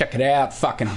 check it out. Fucking.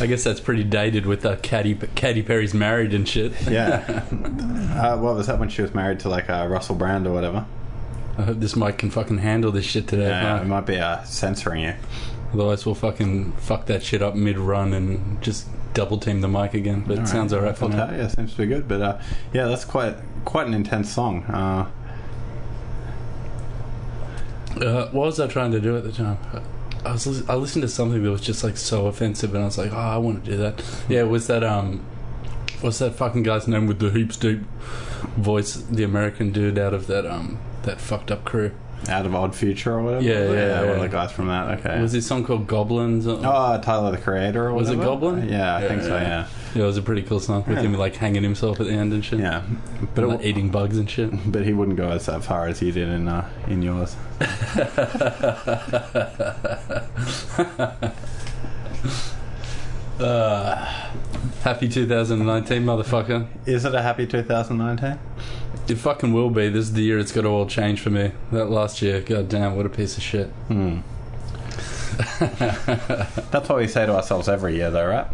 I guess that's pretty dated with uh, Katy Katy Perry's married and shit. Yeah. uh, what was that when she was married to like uh, Russell Brand or whatever? I hope this mic can fucking handle this shit today. Yeah, it might be uh, censoring you. Otherwise, we'll fucking fuck that shit up mid run and just double team the mic again. But it sounds alright for now. Yeah, seems to be good. But uh, yeah, that's quite quite an intense song. Uh, Uh, what was I trying to do at the time? I was lis- I listened to something that was just like so offensive, and I was like, oh, I want to do that. Yeah, it was that um, what's that fucking guy's name with the heaps deep voice? The American dude out of that um that fucked up crew. out of Odd Future or whatever. Yeah, yeah, One of the guys from that. Okay. Was this song called Goblins? or- Oh, Tyler the Creator or Was it whatever? Goblin? Yeah, I Yeah, think so. yeah. Yeah, Yeah, it was a pretty cool song with him like hanging himself at the end and shit. yeah. but But like it, eating bugs and shit. but he wouldn't go as that far as he did in uh, in yours. Uh, happy 2019, motherfucker. Is it a happy 2019? It fucking will be. This is the year it's got to all change for me. That last year, god damn, what a piece of shit. Hmm. That's what we say to ourselves every year, though, right?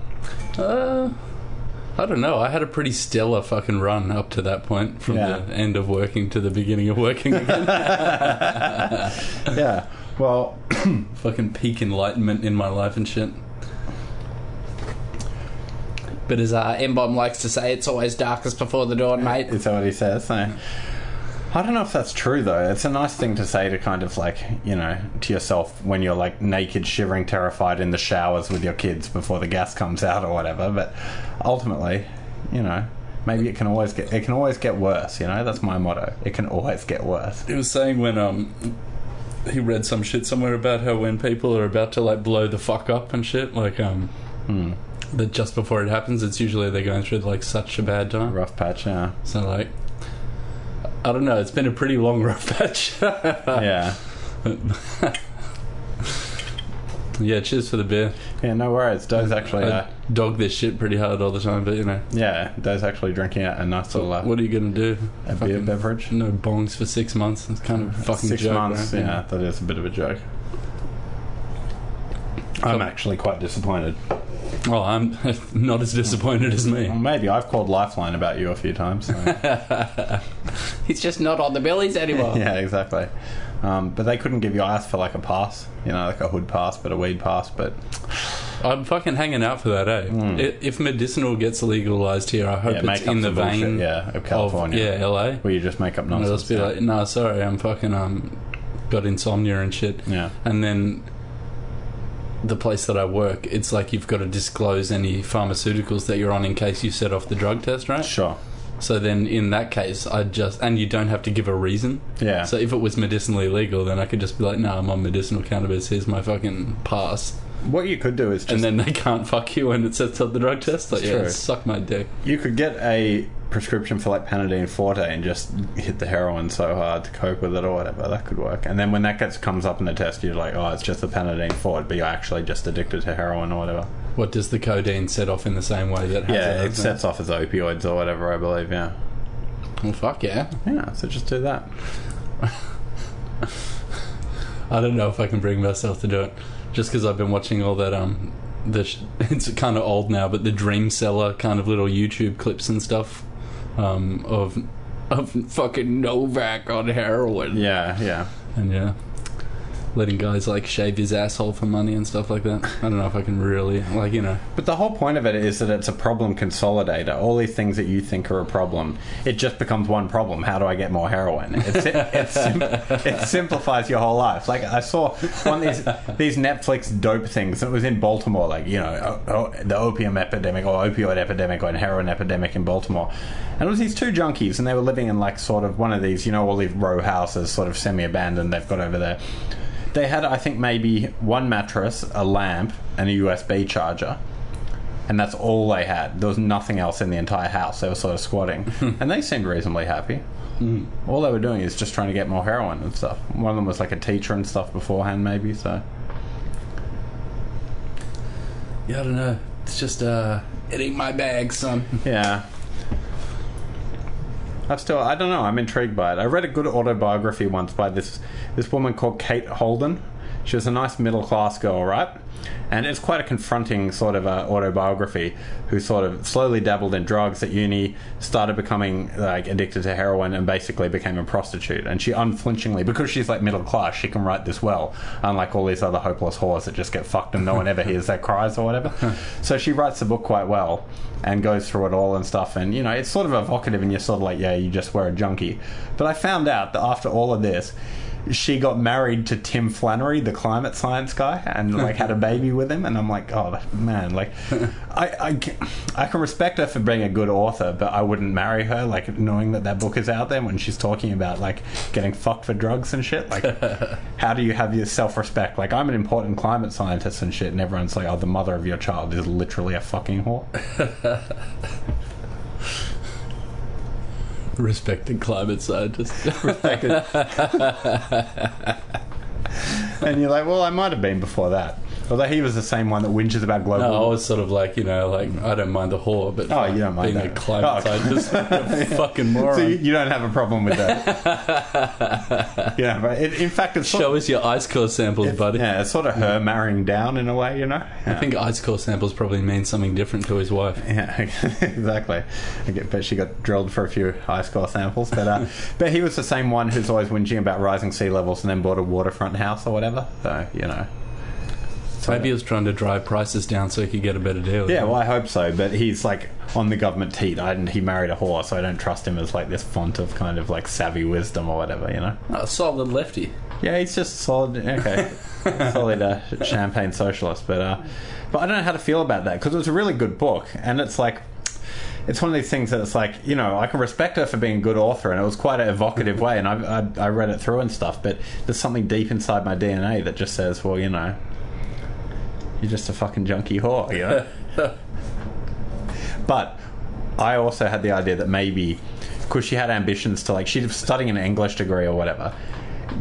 Uh, I don't know. I had a pretty stellar fucking run up to that point, from Yeah. the end of working to the beginning of working again. yeah. Well, fucking peak enlightenment in my life and shit. But as uh, M-Bomb likes to say, it's always darkest before the dawn, mate. is that what he says? So, I don't know if that's true though. It's a nice thing to say to kind of like you know to yourself when you're like naked, shivering, terrified in the showers with your kids before the gas comes out or whatever. But ultimately, you know, maybe it can always get it can always get worse. You know, that's my motto. It can always get worse. He was saying when um he read some shit somewhere about how when people are about to like blow the fuck up and shit, like um that just before it happens, it's usually they're going through like such a bad time. Rough patch. Yeah. So like, I don't know. It's been a pretty long rough patch. yeah. yeah. Cheers for the beer. Yeah. No worries. Doh's actually. Uh, I dog this shit pretty hard all the time, but you know, yeah. Doh's actually drinking a, a nice little. Uh, what are you gonna do? a beer beverage. No bongs for six months. It's kind of fucking Six joke, months. right? Yeah, that is a bit of a joke. I'm actually quite disappointed. Oh, I'm not as disappointed as me. Well, maybe I've called Lifeline about you a few times. so- He's just not on the billies anymore. yeah, exactly. Um, but they couldn't give you ice for like a pass, you know, like a hood pass, but a weed pass. But I'm fucking hanging out for that, eh? I- If medicinal gets legalized here, I hope yeah, it's in the bullshit, vein yeah, of of California. yeah, LA. where you just make up I'll nonsense. just be like, no, sorry, I'm fucking um got insomnia and shit. yeah, And then the place that I work, it's like you've got to disclose any pharmaceuticals that you're on in case you set off the drug test, right? sure, So then in that case, I just and you don't have to give a reason. yeah, So if it was medicinally legal, then I could just be like, no, I'm on medicinal cannabis. Here's my fucking pass. what you could do is just and then they can't fuck you when it sets up the drug test. Like, yeah, true. suck my dick. you could get a prescription for like Panadine Forte and just hit the heroin so hard to cope with it or whatever. That could work. And then when that gets comes up in the test, you're like, oh, it's just the Panadine Forte, but you're actually just addicted to heroin or whatever. What does the codeine set off in the same way that Yeah, it? it sets off as opioids or whatever, I believe. Yeah, Well, fuck yeah. yeah. So just do that. I don't know if I can bring myself to do it, just because I've been watching all that um, the sh- it's kind of old now, but the Dream Seller kind of little YouTube clips and stuff, um, of of fucking Novak on heroin, Yeah, yeah. and yeah. Letting guys like shave his asshole for money and stuff like that. I don't know if I can really like you know. But the whole point of it is that it's a problem consolidator. All these things that you think are a problem, it just becomes one problem. How do I get more heroin? It's, it, it simplifies your whole life. Like I saw one of these these Netflix dope things. It was in Baltimore, like you know o- o- the opium epidemic or opioid epidemic or heroin epidemic in Baltimore. And it was these two junkies, and they were living in like sort of one of these, you know, all these row houses, sort of semi-abandoned. They've got over there. They had, I think, maybe one mattress, a lamp, and a USB charger and that's all they had. There was nothing else in the entire house. They were sort of squatting, and they seemed reasonably happy. All they were doing is just trying to get more heroin and stuff. One of them was like a teacher and stuff beforehand, maybe. So Yeah, I don't know. It's just uh, it ain't my bag, son. yeah, I still I don't know. I'm intrigued by it. I read a good autobiography once by this this woman called Kate Holden. She was a nice middle class girl, right? And it's quite a confronting sort of uh, autobiography. Who sort of slowly dabbled in drugs at uni, started becoming like addicted to heroin, and basically became a prostitute. And she unflinchingly, because she's like middle class, she can write this well, unlike all these other hopeless whores that just get fucked and no one ever hears their cries or whatever. so she writes the book quite well and goes through it all and stuff. And you know, it's sort of evocative, and you're sort of like, yeah, you just were a junkie. But I found out that after all of this, she got married to Tim Flannery, the climate science guy, and hmm. like had a baby with him. And I'm like, oh man, like I, I, can, I can respect her for being a good author, but I wouldn't marry her, like knowing that that book is out there when she's talking about like getting fucked for drugs and shit. Like, how do you have your self respect? Like, I'm an important climate scientist and shit, and everyone's like, oh, the mother of your child is literally a fucking whore. Respected climate scientist. and you're like, well, I might have been before that. Although he was the same one that whinges about global. No, I was sort of like, you know, like I don't mind the whore, but Oh, you don't mind being that. a climate Oh. scientist, a fucking moron. So you, you don't have a problem with that. yeah, but it, in fact, it's Show us your ice core samples, buddy. yeah, it's sort of her marrying down in a way, you know. I think ice core samples probably mean something different to his wife. Yeah, exactly. I bet she got drilled for a few ice core samples, but uh, but he was the same one who's always whinging about rising sea levels and then bought a waterfront house or whatever. So you know. Maybe he was trying to drive prices down so he could get a better deal. Yeah, well, I hope so. But he's like on the government teat, and he married a whore, so I don't trust him as like this font of kind of like savvy wisdom or whatever, you know. Oh, solid lefty. Yeah, he's just solid. Okay, solid uh, champagne socialist. But uh, but I don't know how to feel about that because it was a really good book, and it's like. It's one of these things that it's like you know I can respect her for being a good author and it was quite an evocative way and I, I I read it through and stuff but there's something deep inside my DNA that just says well you know you're just a fucking junkie whore you know but I also had the idea that maybe because she had ambitions to like she's studying an English degree or whatever.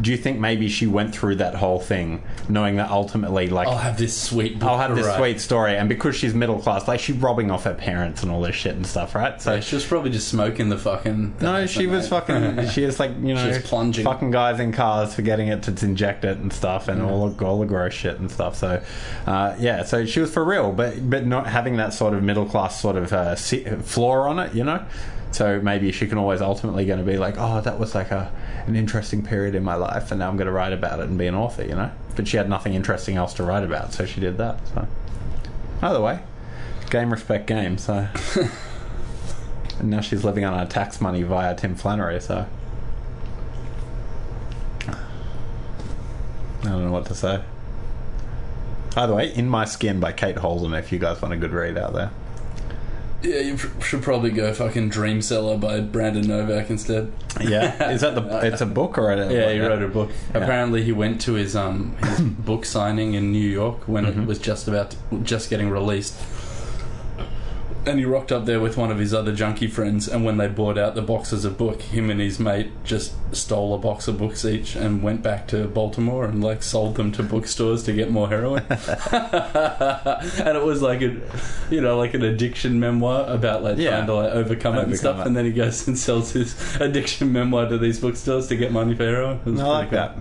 Do you think maybe she went through that whole thing knowing that ultimately like I'll have this sweet book I'll have this write. sweet story and because she's middle class like she's robbing off her parents and all this shit and stuff right so Yeah, she was probably just smoking the fucking. no, she was fucking. She is like you know, was plunging. fucking guys in cars for getting it to inject it and stuff, and all the all the gross shit and stuff. So, uh, yeah, so she was for real, but but not having that sort of middle class sort of uh, floor on it, you know. So maybe she can always ultimately going to be like, oh, that was like a an interesting period in my life, and now I'm going to write about it and be an author, you know. But she had nothing interesting else to write about, so she did that. So, either way, game respect game. So. And now she's living on our tax money via Tim Flannery, so. I don't know what to say. Either way, In My Skin by Kate Holden, if you guys want a good read out there. Yeah, you pr- should probably go fucking Dream Seller by Brandon Novak instead. Yeah. Is that the. It's a book or a. Yeah, he wrote a book. Apparently, he went to his um his book signing in New York when Mm-hmm. it was just about to, just getting released. And he rocked up there with one of his other junkie friends. And when they bought out the boxes of book, him and his mate just stole a box of books each and went back to Baltimore and like sold them to bookstores to get more heroin. and it was like a, you know, like an addiction memoir about like Yeah. trying to like overcome, it and stuff. it. And then he goes and sells his addiction memoir to these bookstores to get money for heroin. I like pretty that.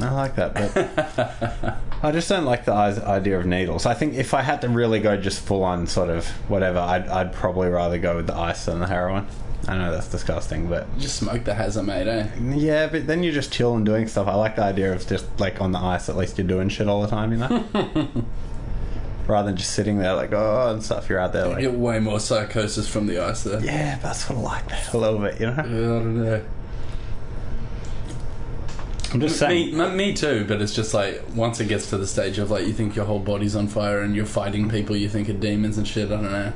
I like that, but I just don't like the idea of needles. I think if I had to really go just full on sort of whatever, I'd, I'd probably rather go with the ice than the heroin. I know that's disgusting, but cool. Just smoke the hazard, mate, eh? yeah, but then you're just chilling doing stuff. I like the idea of just like on the ice, at least you're doing shit all the time, you know? Rather than just sitting there like, oh, and stuff, you're out there You like, get way more psychosis from the ice there. yeah, but I sort of like that a little bit, you know? Yeah, I don't know. I'm just saying. Me, me too, but it's just like once it gets to the stage of like you think your whole body's on fire and you're fighting people you think are demons and shit. I don't know.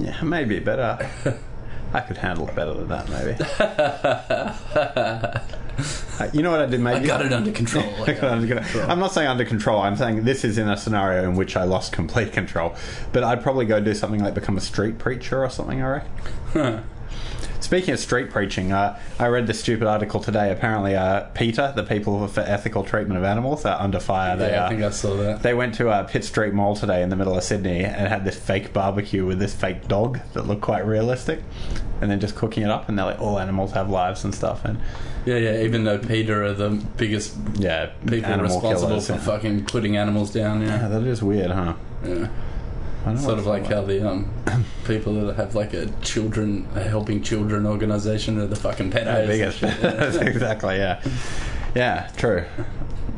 Yeah, maybe, but uh, I could handle it better than that, maybe. Uh, you know what I did, maybe? I got it under control. I got it under control. I'm not saying under control. I'm saying this is in a scenario in which I lost complete control. But I'd probably go do something like become a street preacher or something. I reckon. Speaking of street preaching, uh, I read this stupid article today. Apparently, uh, PETA, the People for Ethical Treatment of Animals, are under fire. They, yeah, uh, I think I saw that. they went to uh, Pitt Street Mall today in the middle of Sydney and had this fake barbecue with this fake dog that looked quite realistic, and then just cooking it up. And they're like, all animals have lives and stuff. And Yeah, yeah. Even though PETA are the biggest yeah, people responsible for fucking putting animals down. Yeah, Yeah, that is weird, huh? yeah. I Sort of like how the um people that have like a children a helping children organization are the fucking pet the biggest. exactly, yeah. Yeah, true.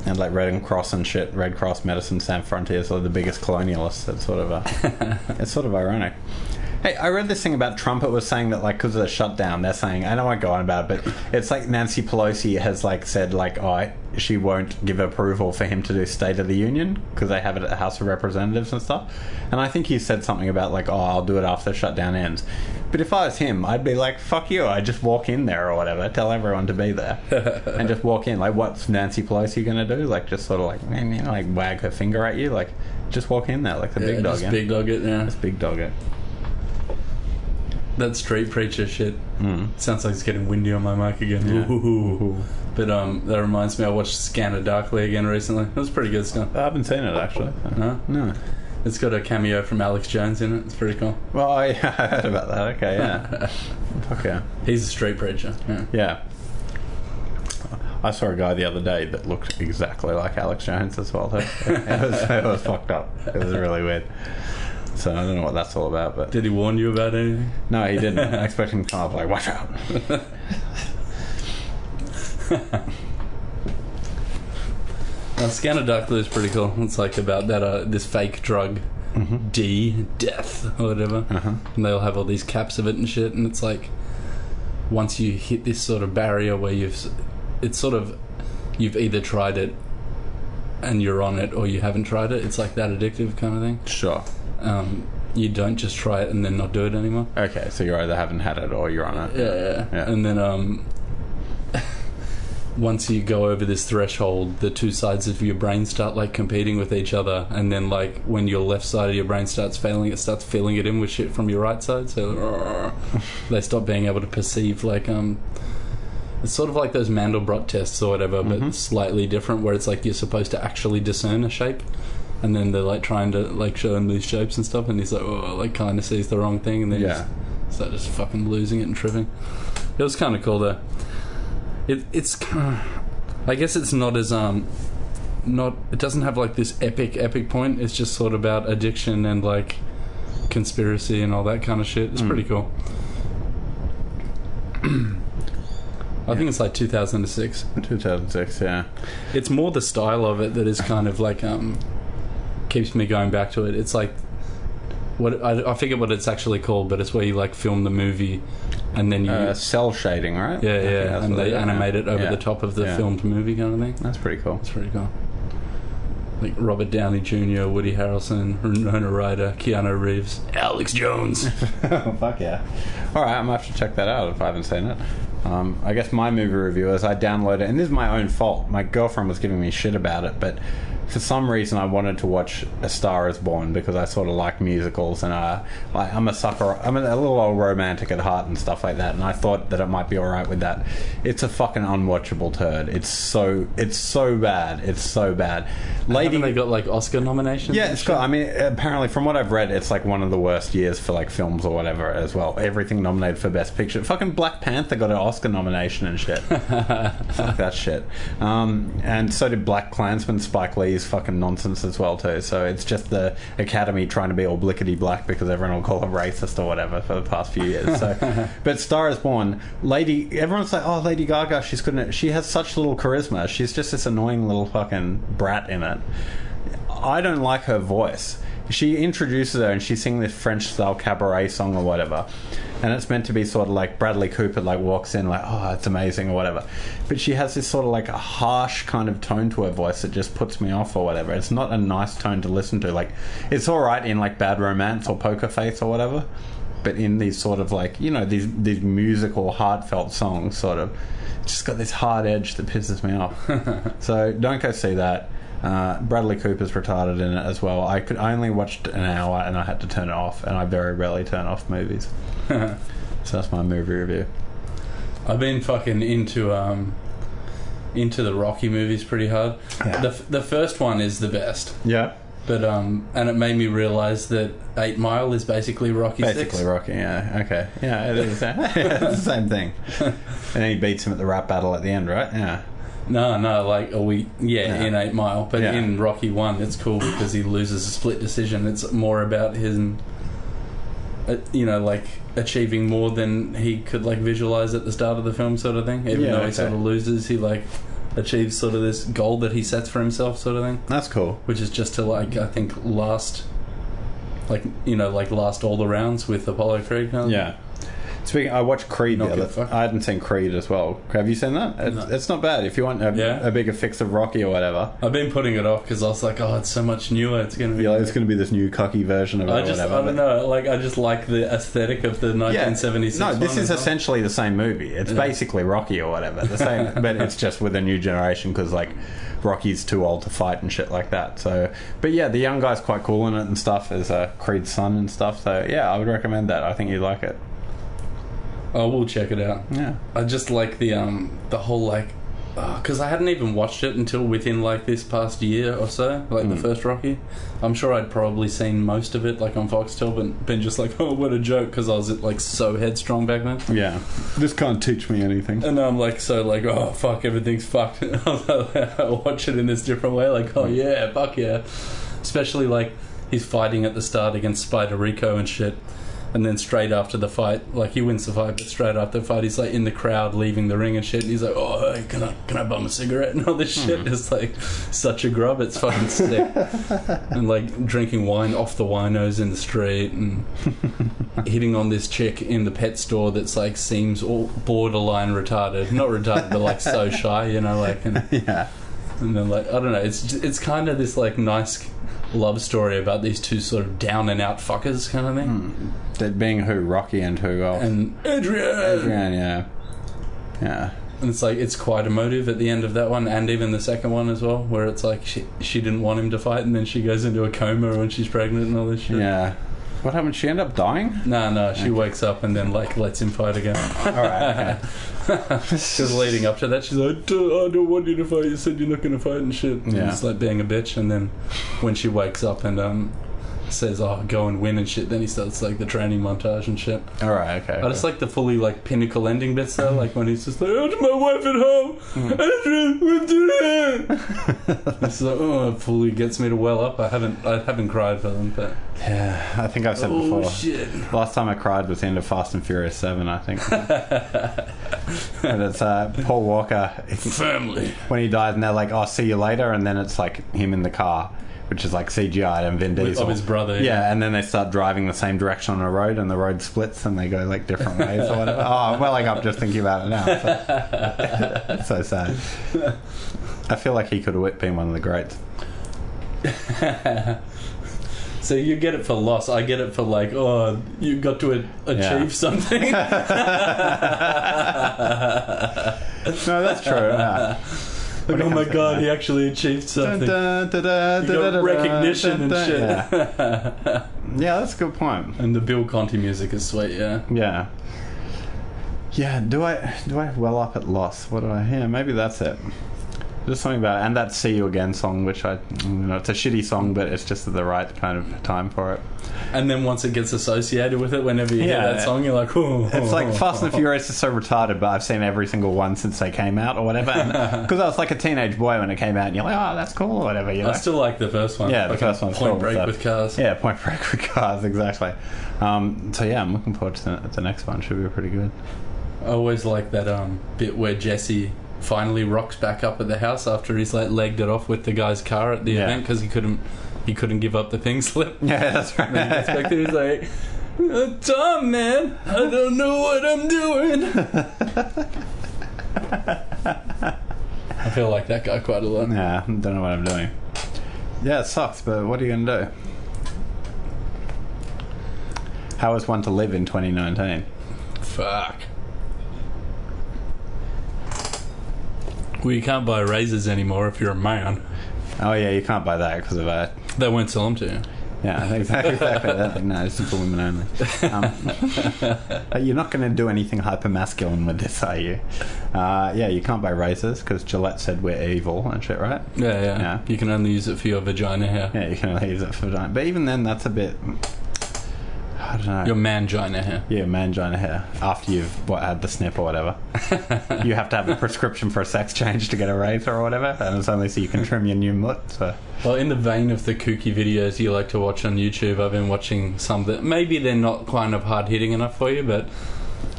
And like Red Cross and shit, Red Cross, Medicine Sans Frontiers are the biggest colonialists. It's sort of a, it's sort of ironic. Hey, I read this thing about Trump. It was saying that like because of the shutdown, they're saying I don't want to go on about it, but it's like Nancy Pelosi has like said like oh she won't give approval for him to do State of the Union because they have it at the House of Representatives and stuff. And I think he said something about like oh I'll do it after the shutdown ends. But if I was him, I'd be like fuck you. I'd just walk in there or whatever, tell everyone to be there, and just walk in. Like what's Nancy Pelosi gonna do? Like just sort of like you know, like wag her finger at you? Like just walk in there like the Yeah, big dog. just yeah? big dog it. Yeah, Just big dog it. That street preacher shit. Mm. Sounds like it's getting windy on my mic again. Yeah. Ooh. But um, that reminds me, I watched Scanner Darkly again recently. It was pretty good stuff. I haven't seen it actually. No? No. It's got a cameo from Alex Jones in it. It's pretty cool. Well, I, I heard about that. Okay, yeah. Fuck yeah. He's a street preacher. Yeah. Yeah. I saw a guy the other day that looked exactly like Alex Jones as well. It was, it was fucked up. It was really weird. So I don't know what that's all about, but Did he warn you about anything? no, he didn't. I expect him to come up like, watch out. Uh, Scanner is pretty cool. It's like about that uh, this fake drug, D, death, or whatever. Uh-huh. And they all have all these caps of it and shit. And it's like once you hit this sort of barrier where you've, it's sort of you've either tried it and you're on it, or you haven't tried it. It's like that addictive kind of thing. Sure. Um, you don't just try it and then not do it anymore. Okay, so you either haven't had it or you're on it. Yeah, yeah. Yeah. And then um, once you go over this threshold, the two sides of your brain start like competing with each other, and then like when your left side of your brain starts failing, it starts filling it in with shit from your right side. So they stop being able to perceive like um. It's sort of like those Mandelbrot tests or whatever, but slightly different, where it's like you're supposed to actually discern a shape, and then they're like trying to like show him these shapes and stuff, and he's like, oh, like kind of sees the wrong thing, and then Yeah. just start just fucking losing it and tripping. It was kind of cool though. It it's I guess it's not as um not it doesn't have like this epic epic point. It's just sort of about addiction and like conspiracy and all that kind of shit. It's pretty cool. I think it's like 2006. 2006, yeah. It's more the style of it that is kind of like um keeps me going back to it. It's like what I, I forget what it's actually called, but it's where you like film the movie and then you Uh, cel shading, right? yeah I yeah and they animate it over Yeah. the top of the Yeah. filmed movie kind of thing. That's pretty cool. It's pretty cool. Like Robert Downey Jr., Woody Harrelson, Winona Ryder, Keanu Reeves, Alex Jones. oh, fuck yeah. Alright, I'm gonna have to check that out if I haven't seen it. Um, I guess my movie review is I downloaded, and this is my own fault. My girlfriend was giving me shit about it, but for some reason I wanted to watch A Star Is Born because I sort of like musicals and uh, I, I'm a sucker. I'm a, a little old romantic at heart and stuff like that. And I thought that it might be all right with that. It's a fucking unwatchable turd. It's so it's so bad. It's so bad. Lady, they got like Oscar nominations? yeah, it's got. I mean, apparently, from what I've read, it's like one of the worst years for like films or whatever as well. Everything nominated for Best Picture. Fucking Black Panther got an Oscar nomination and shit. Fuck that shit. Um, and so did Black Klansman, Spike Fucking nonsense as well too. So it's just the Academy trying to be all blickety black because everyone will call them racist or whatever for the past few years. So, but Star is Born, Lady, everyone's like, oh, Lady Gaga, she's good. She has such little charisma. She's just this annoying little fucking brat in it. I don't like her voice. She introduces her and she's singing this French style cabaret song or whatever. And it's meant to be sort of like Bradley Cooper like walks in like, oh, it's amazing or whatever. But she has this sort of like a harsh kind of tone to her voice that just puts me off or whatever. It's not a nice tone to listen to. Like it's alright in like Bad Romance or Poker Face or whatever. But in these sort of like, you know, these these musical heartfelt songs sort of it's just got this hard edge that pisses me off. so don't go see that. Uh, Bradley Cooper's retarded in it as well. I could I only watched an hour and I had to turn it off, and I very rarely turn off movies. so that's my movie review. I've been fucking into um into the Rocky movies pretty hard. Yeah. The the first one is the best, Yeah, but um and it made me realize that Eight Mile is basically Rocky basically Six. Rocky. Yeah, okay, yeah, it is. it's the same thing. and then he beats him at the rap battle at the end, right? Yeah, No, no, like a week. Yeah, in Eight Mile, but Yeah. in Rocky One, it's cool because he loses a split decision. It's more about him, uh, you know, like achieving more than he could like visualize at the start of the film, sort of thing. Even Yeah, though he okay. sort of loses, he like achieves sort of this goal that he sets for himself, sort of thing. that's cool. which is just to like I think last, like you know, like last all the rounds with Apollo Creed. Kind of Yeah. Speaking, I watched Creed. Not The other. I hadn't seen Creed as well. Have you seen that? It's, No. it's not bad. If you want a, Yeah? a bigger fix of Rocky or whatever, I've been putting it off because I was like, oh, it's so much newer. It's gonna be. yeah, it's going to be this new cocky version of it I or just, whatever. I don't know. Like, I just like the aesthetic of the 1976. No, this is essentially the same movie. It's Yeah. basically Rocky or whatever. The same, but it's just with a new generation because like Rocky's too old to fight and shit like that. So, but yeah, the young guy's quite cool in it and stuff as uh, Creed's son and stuff. So yeah, I would recommend that. I think you'd like it. Oh, we'll check it out. Yeah. I just like the um the whole like because I hadn't even watched it until within like this past year or so, like Hmm. the first Rocky. I'm sure I'd probably seen most of it like on Foxtel, but been just like, oh, what a joke, because I was like so headstrong back then. Yeah. This can't teach me anything. And I'm like so like oh fuck everything's fucked. I'll watch it in this different way. Like oh yeah fuck yeah, especially like he's fighting at the start against Spider Rico and shit, and then straight after the fight, like he wins the fight, but straight after the fight, he's like in the crowd leaving the ring and shit. And he's like oh hey, can I can I bum a cigarette and all this mm-hmm. shit. It's like such a grub. It's fucking sick. and like drinking wine off the winos in the street and hitting on this chick in the pet store that's like seems all borderline retarded, not retarded, but like so shy, you know, like and, yeah. and then like I don't know, it's it's kind of this like nice love story about these two sort of down and out fuckers kind of thing, hmm. That being who Rocky and who else? and Adrian, Adrian, yeah. Yeah. and it's like it's quite emotive at the end of that one, and even the second one as well, where it's like she she didn't want him to fight, and then she goes into a coma when she's pregnant and all this shit. Yeah. What happened? She ended up dying? No, no, she wakes up and then like lets him fight again. Alright, okay. Because leading up to that, she's like, "Duh, "I don't want you to fight. You said you're not going to fight and shit." And Yeah. it's like being a bitch. And then when she wakes up and um says, "Oh, go and win and shit," then he starts like the training montage and shit. Alright, okay. I just like the fully like pinnacle ending bits though, like when he's just like, "Oh, my wife at home." Adrian, what did it?" It's like, oh, it fully gets me to well up. I haven't, I haven't cried for them, but yeah, I think I've said oh before. shit. Last time I cried was the end of Fast and Furious 7, I think. and it's uh, Paul Walker. Family. When he dies, and they're like, oh, see you later. And then it's like him in the car, which is like CGI and Vin Diesel. of his brother, Yeah. yeah. and then they start driving the same direction on a road, and the road splits, and they go like different ways or whatever. Oh, well, I'm welling up just thinking about it now. So, so sad. I feel like he could have been one of the greats. So you get it for loss. I get it for like, oh, you got to a- achieve Yeah. something. No, that's true. yeah. Like, oh my god, he actually achieved something. dun, dun, dun, You got recognition and shit. Yeah. yeah, that's a good point. and the Bill Conti music is sweet, yeah. Yeah. Yeah, do I do I well up at loss? What do I hear? maybe that's it. There's something about and that See You Again song, which I you know, it's a shitty song but it's just the right kind of time for it. And then once it gets associated with it, whenever you Yeah. hear that song, you're like, oh. It's like Fast and the Furious is so retarded, but I've seen every single one since they came out or whatever. Because I was like a teenage boy when it came out, and you're like, oh, that's cool or whatever. You know? I still like the first one. Yeah, the first one's Point cool, Break so- with cars. Yeah, Point Break with cars, exactly. Um, so yeah, I'm looking forward to the, the next one. Should be pretty good. I always like that um, bit where Jesse finally rocks back up at the house after he's like legged it off with the guy's car at the Yeah. event because he couldn't he couldn't give up the ping slip. Yeah, that's right. And he gets back there, he's like, "Uh, Dom, man, I don't know what I'm doing. I feel like that guy quite a lot. Yeah, I don't know what I'm doing. Yeah, it sucks, but what are you gonna do? How is one to live in 2019? Fuck. Well, you can't buy razors anymore if you're a man. Oh yeah, you can't buy that because of that. They won't sell them to you. Yeah, exactly, exactly that. No, is for women only. Um, you're not going to do anything hyper masculine with this, are you? Uh, yeah, you can't buy razors because Gillette said we're evil and shit, right? Yeah, yeah, Yeah. You can only use it for your vagina hair. Yeah, you can only use it for vagina. But even then, that's a bit. I don't know. Your mangina hair. yeah, mangina hair. After you've what, had the snip or whatever, you have to have a prescription for a sex change to get a razor or whatever, and it's only so you can trim your new mutt. So Well, in the vein of the kooky videos you like to watch on YouTube, I've been watching some that maybe they're not kind of hard hitting enough for you, but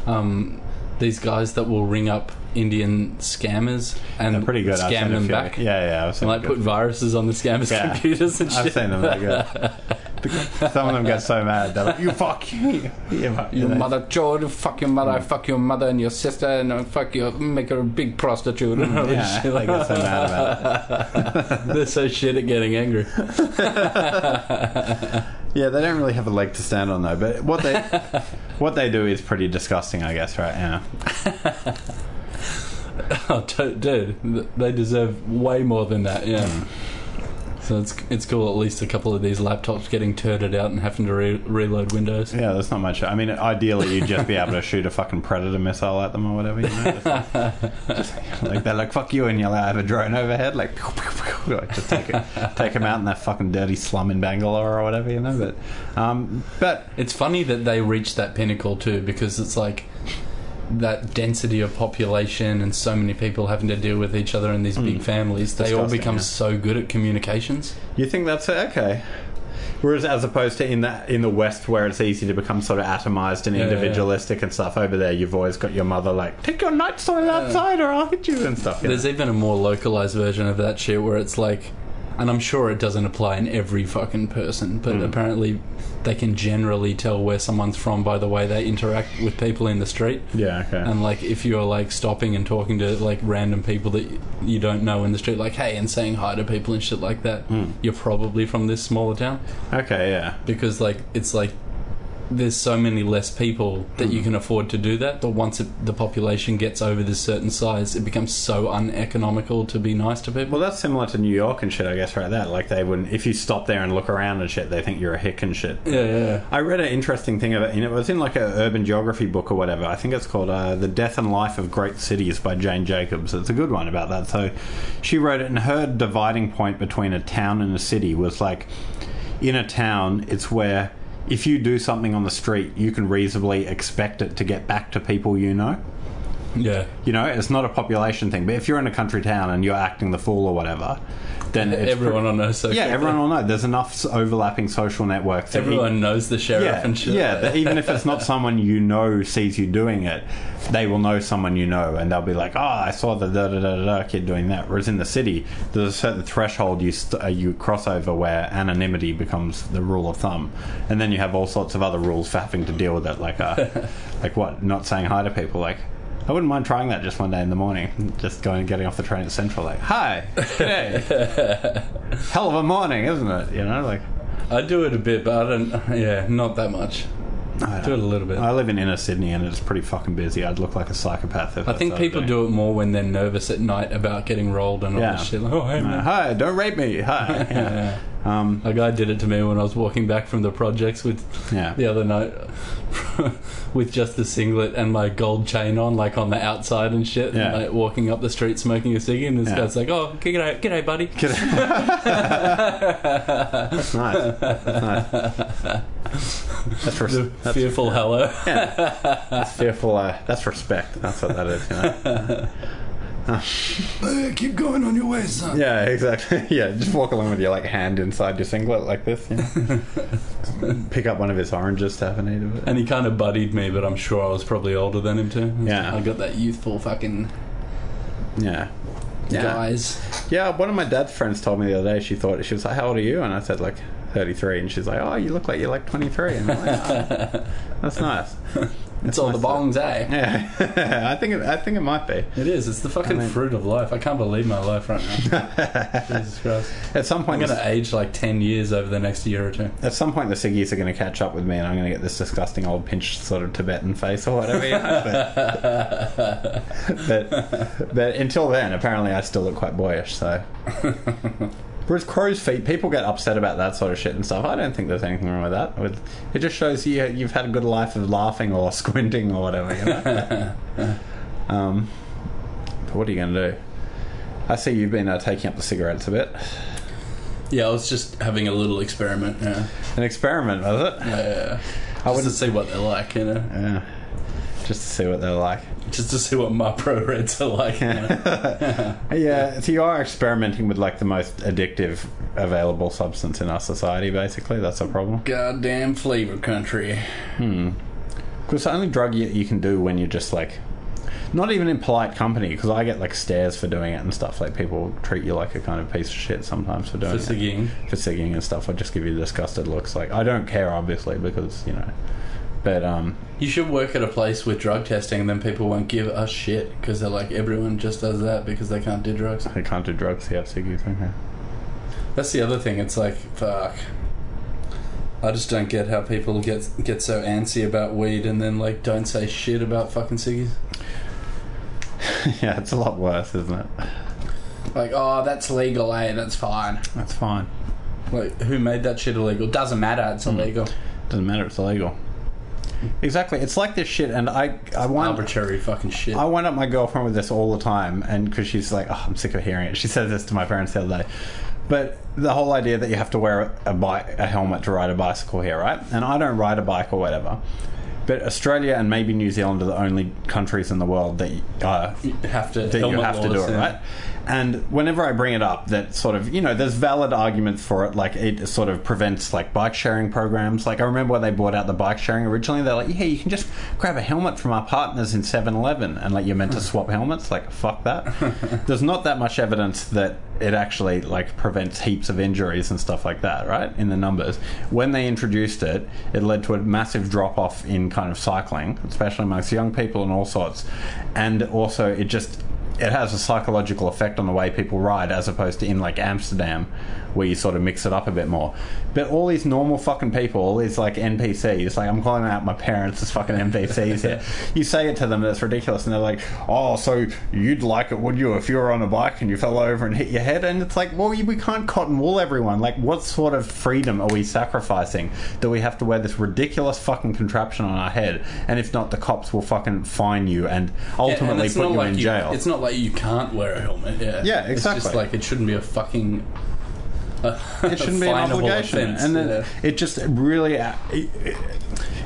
um, these guys that will ring up Indian scammers and they're pretty good. Scam them back. Yeah, yeah. I've seen And like put viruses on the scammers' Yeah. computers and shit. I've seen them. They're good. Some of them get so mad. They're like, "You fuck you, Your mother chode, fuck your mother, fuck your mother and your sister, and uh, fuck your, make her a big prostitute. and Yeah, shit. they get so mad about it. They're so shit at getting angry. Yeah, they don't really have a leg to stand on though. But what they what they do is pretty disgusting, I guess. Right? Yeah. Oh, dude, they deserve way more than that. Yeah. So it's it's cool. At least a couple of these laptops getting turded out and having to re- reload Windows. Yeah, there's not much. I mean, ideally, you'd just be able to shoot a fucking predator missile at them or whatever. You know, just like, just like they're like "fuck you," and you'll have a drone overhead, like, pew, pew, pew, like just take it, take them out in that fucking dirty slum in Bangalore or whatever, you know. But, um, but It's funny that they reached that pinnacle too, because it's like that density of population and so many people having to deal with each other in these hmm. big families. They all become yeah. so good at communications. you think that's okay? Whereas, as opposed to in that in the West, where it's easy to become sort of atomized and Yeah, yeah, individualistic and stuff, over there you've always got your mother like, "Take your night soil outside, or I'll hit you" and stuff. you know? There's even a more localized version of that shit where it's like, and I'm sure it doesn't apply in every fucking person, but Hmm. apparently they can generally tell where someone's from by the way they interact with people in the street. Yeah, okay. And like, if you're like stopping and talking to like random people that you don't know in the street, like hey, and saying hi to people and shit like that, Hmm. you're probably from this smaller town okay, yeah. because like it's like there's so many less people that Hmm. you can afford to do that. But once it, the population gets over this certain size, it becomes so uneconomical to be nice to people. Well, that's similar to New York and shit, I guess, right That Like, they wouldn't, if you stop there and look around and shit, they think you're a hick and shit. yeah, yeah. I read an interesting thing about, and it was in like a urban geography book or whatever. I think it's called uh, "The Death and Life of Great Cities" by Jane Jacobs. It's a good one about that. So, she wrote it, and her dividing point between a town and a city was like, in a town, it's where if you do something on the street, you can reasonably expect it to get back to people you know. Yeah. You know, it's not a population thing. But if you're in a country town and you're acting the fool or whatever, then it's Everyone will know social. yeah, everyone will know. There's enough overlapping social networks. that Everyone knows the sheriff yeah, and shit. yeah. Even if it's not someone you know sees you doing it, they will know someone you know, and they'll be like, "Oh, I saw the da da da da da kid doing that." Whereas in the city, there's a certain threshold you st- uh, you cross over where anonymity becomes the rule of thumb, and then you have all sorts of other rules for having to deal with it, like uh, like what, not saying hi to people, like. I wouldn't mind trying that just one day in the morning. Just going and getting off the train at Central, like, hi, g'day. Hell of a morning, isn't it? You know, like, I do it a bit, but I don't. Yeah, not that much. I Do it a little bit. I live in inner Sydney and it's pretty fucking busy. I'd look like a psychopath if I think people do it more when they're nervous at night about getting rolled and all Yeah. this shit. Like, oh, hey, Uh, man. hi, don't rape me. Hi. Yeah. Yeah. Um, A guy did it to me when I was walking back from the projects with yeah. the other night with just the singlet and my gold chain on, like on the outside and shit, Yeah. and like walking up the street smoking a cig, and this Yeah. guy's like, "Oh, g'day, g'day, buddy." That's nice. That's nice. That's, res- The that's, fearful hello. that's fearful. Uh, that's respect. That's what that is. You know? keep going on your way, son. Yeah, exactly. Yeah, just walk along with your like hand inside your singlet like this. You know? Pick up one of his oranges to have an eat of it. And he kind of buddied me, but I'm sure I was probably older than him too. Yeah. I got that youthful fucking Yeah. Yeah. guys. Yeah, one of my dad's friends told me the other day. She thought she was like, "How old are you?" And I said like thirty-three, and she's like, "Oh, you look like you're like 23." And I'm like, "Oh, "That's nice." It's all the bongs, eh? Yeah, I think it, I think it might be. It is. It's the fucking I mean- fruit of life. I can't believe my life right now. Jesus Christ. At some point, I'm going to age like 10 years over the next year or two. at some point, the ciggies are going to catch up with me, and I'm going to get this disgusting old pinched sort of Tibetan face or whatever. You know? but, but but until then, apparently, I still look quite boyish. So. Whereas crow's feet, people get upset about that sort of shit and stuff. I don't think there's anything wrong with that. With it just shows you you've had a good life of laughing or squinting or whatever. You know. um, but what are you going to do? I see you've been uh, taking up the cigarettes a bit. Yeah, I was just having a little experiment. Yeah. An experiment, was it? Yeah. I Just would to see what they're like, you know? Yeah. Just to see what they're like. Just to see what my pro reds are like. You know? Yeah, so you are experimenting with like the most addictive available substance in our society, basically. That's a problem. Goddamn flavor country. Hmm. Because the only drug you, you can do when you're just like, not even in polite company, because I get like stares for doing it and stuff. Like people treat you like a kind of piece of shit sometimes for doing For it. For sigging and stuff. I just give you disgusted looks. Like, I don't care, obviously, because, you know. But, um, You should work at a place with drug testing, and then people won't give a shit because they're like everyone just does that because they can't do drugs. they can't do drugs, yeah, ciggies, okay. That's the other thing. It's like fuck. I just don't get how people get get so antsy about weed and then like don't say shit about fucking ciggies. yeah, it's a lot worse, isn't it? Like, oh, that's legal, eh? That's fine. That's fine. Like, who made that shit illegal? Doesn't matter. It's illegal. Doesn't matter, it's illegal. Exactly. It's like this shit, and I, I want. Arbitrary fucking shit. I wind up my girlfriend with this all the time, and because she's like, oh, I'm sick of hearing it. She said this to my parents the other day. But the whole idea that you have to wear a bike, a helmet to ride a bicycle here, right? And I don't ride a bike or whatever. But Australia and maybe New Zealand are the only countries in the world that uh, you have to. that you have to do it, right? And whenever I bring it up, that sort of, you know, there's valid arguments for it. Like, it sort of prevents, like, bike sharing programs. Like, I remember when they brought out the bike sharing originally, they're like, yeah, you can just grab a helmet from our partners in 7 Eleven, and, like, you're meant to swap helmets. Like, fuck that. there's not that much evidence that it actually, like, prevents heaps of injuries and stuff like that, right? In the numbers. When they introduced it, it led to a massive drop off in kind of cycling, especially amongst young people and all sorts. And also, it just it has a psychological effect on the way people ride as opposed to in like Amsterdam where you sort of mix it up a bit more. But all these normal fucking people, all these like NPCs, like I'm calling out my parents as fucking NPCs here. You say it to them, it's ridiculous, and they're like, "Oh, so you'd like it, would you, if you were on a bike and you fell over and hit your head?" And it's like, well, we can't cotton wool everyone. Like, what sort of freedom are we sacrificing? Do we have to wear this ridiculous fucking contraption on our head? And if not, the cops will fucking fine you and Yeah, and ultimately put you like in jail. It's not like you can't wear a helmet. Yeah. Yeah, It's just exactly. like it shouldn't be a fucking. It shouldn't be an obligation, offence, and then yeah. it just really. uh, It, it-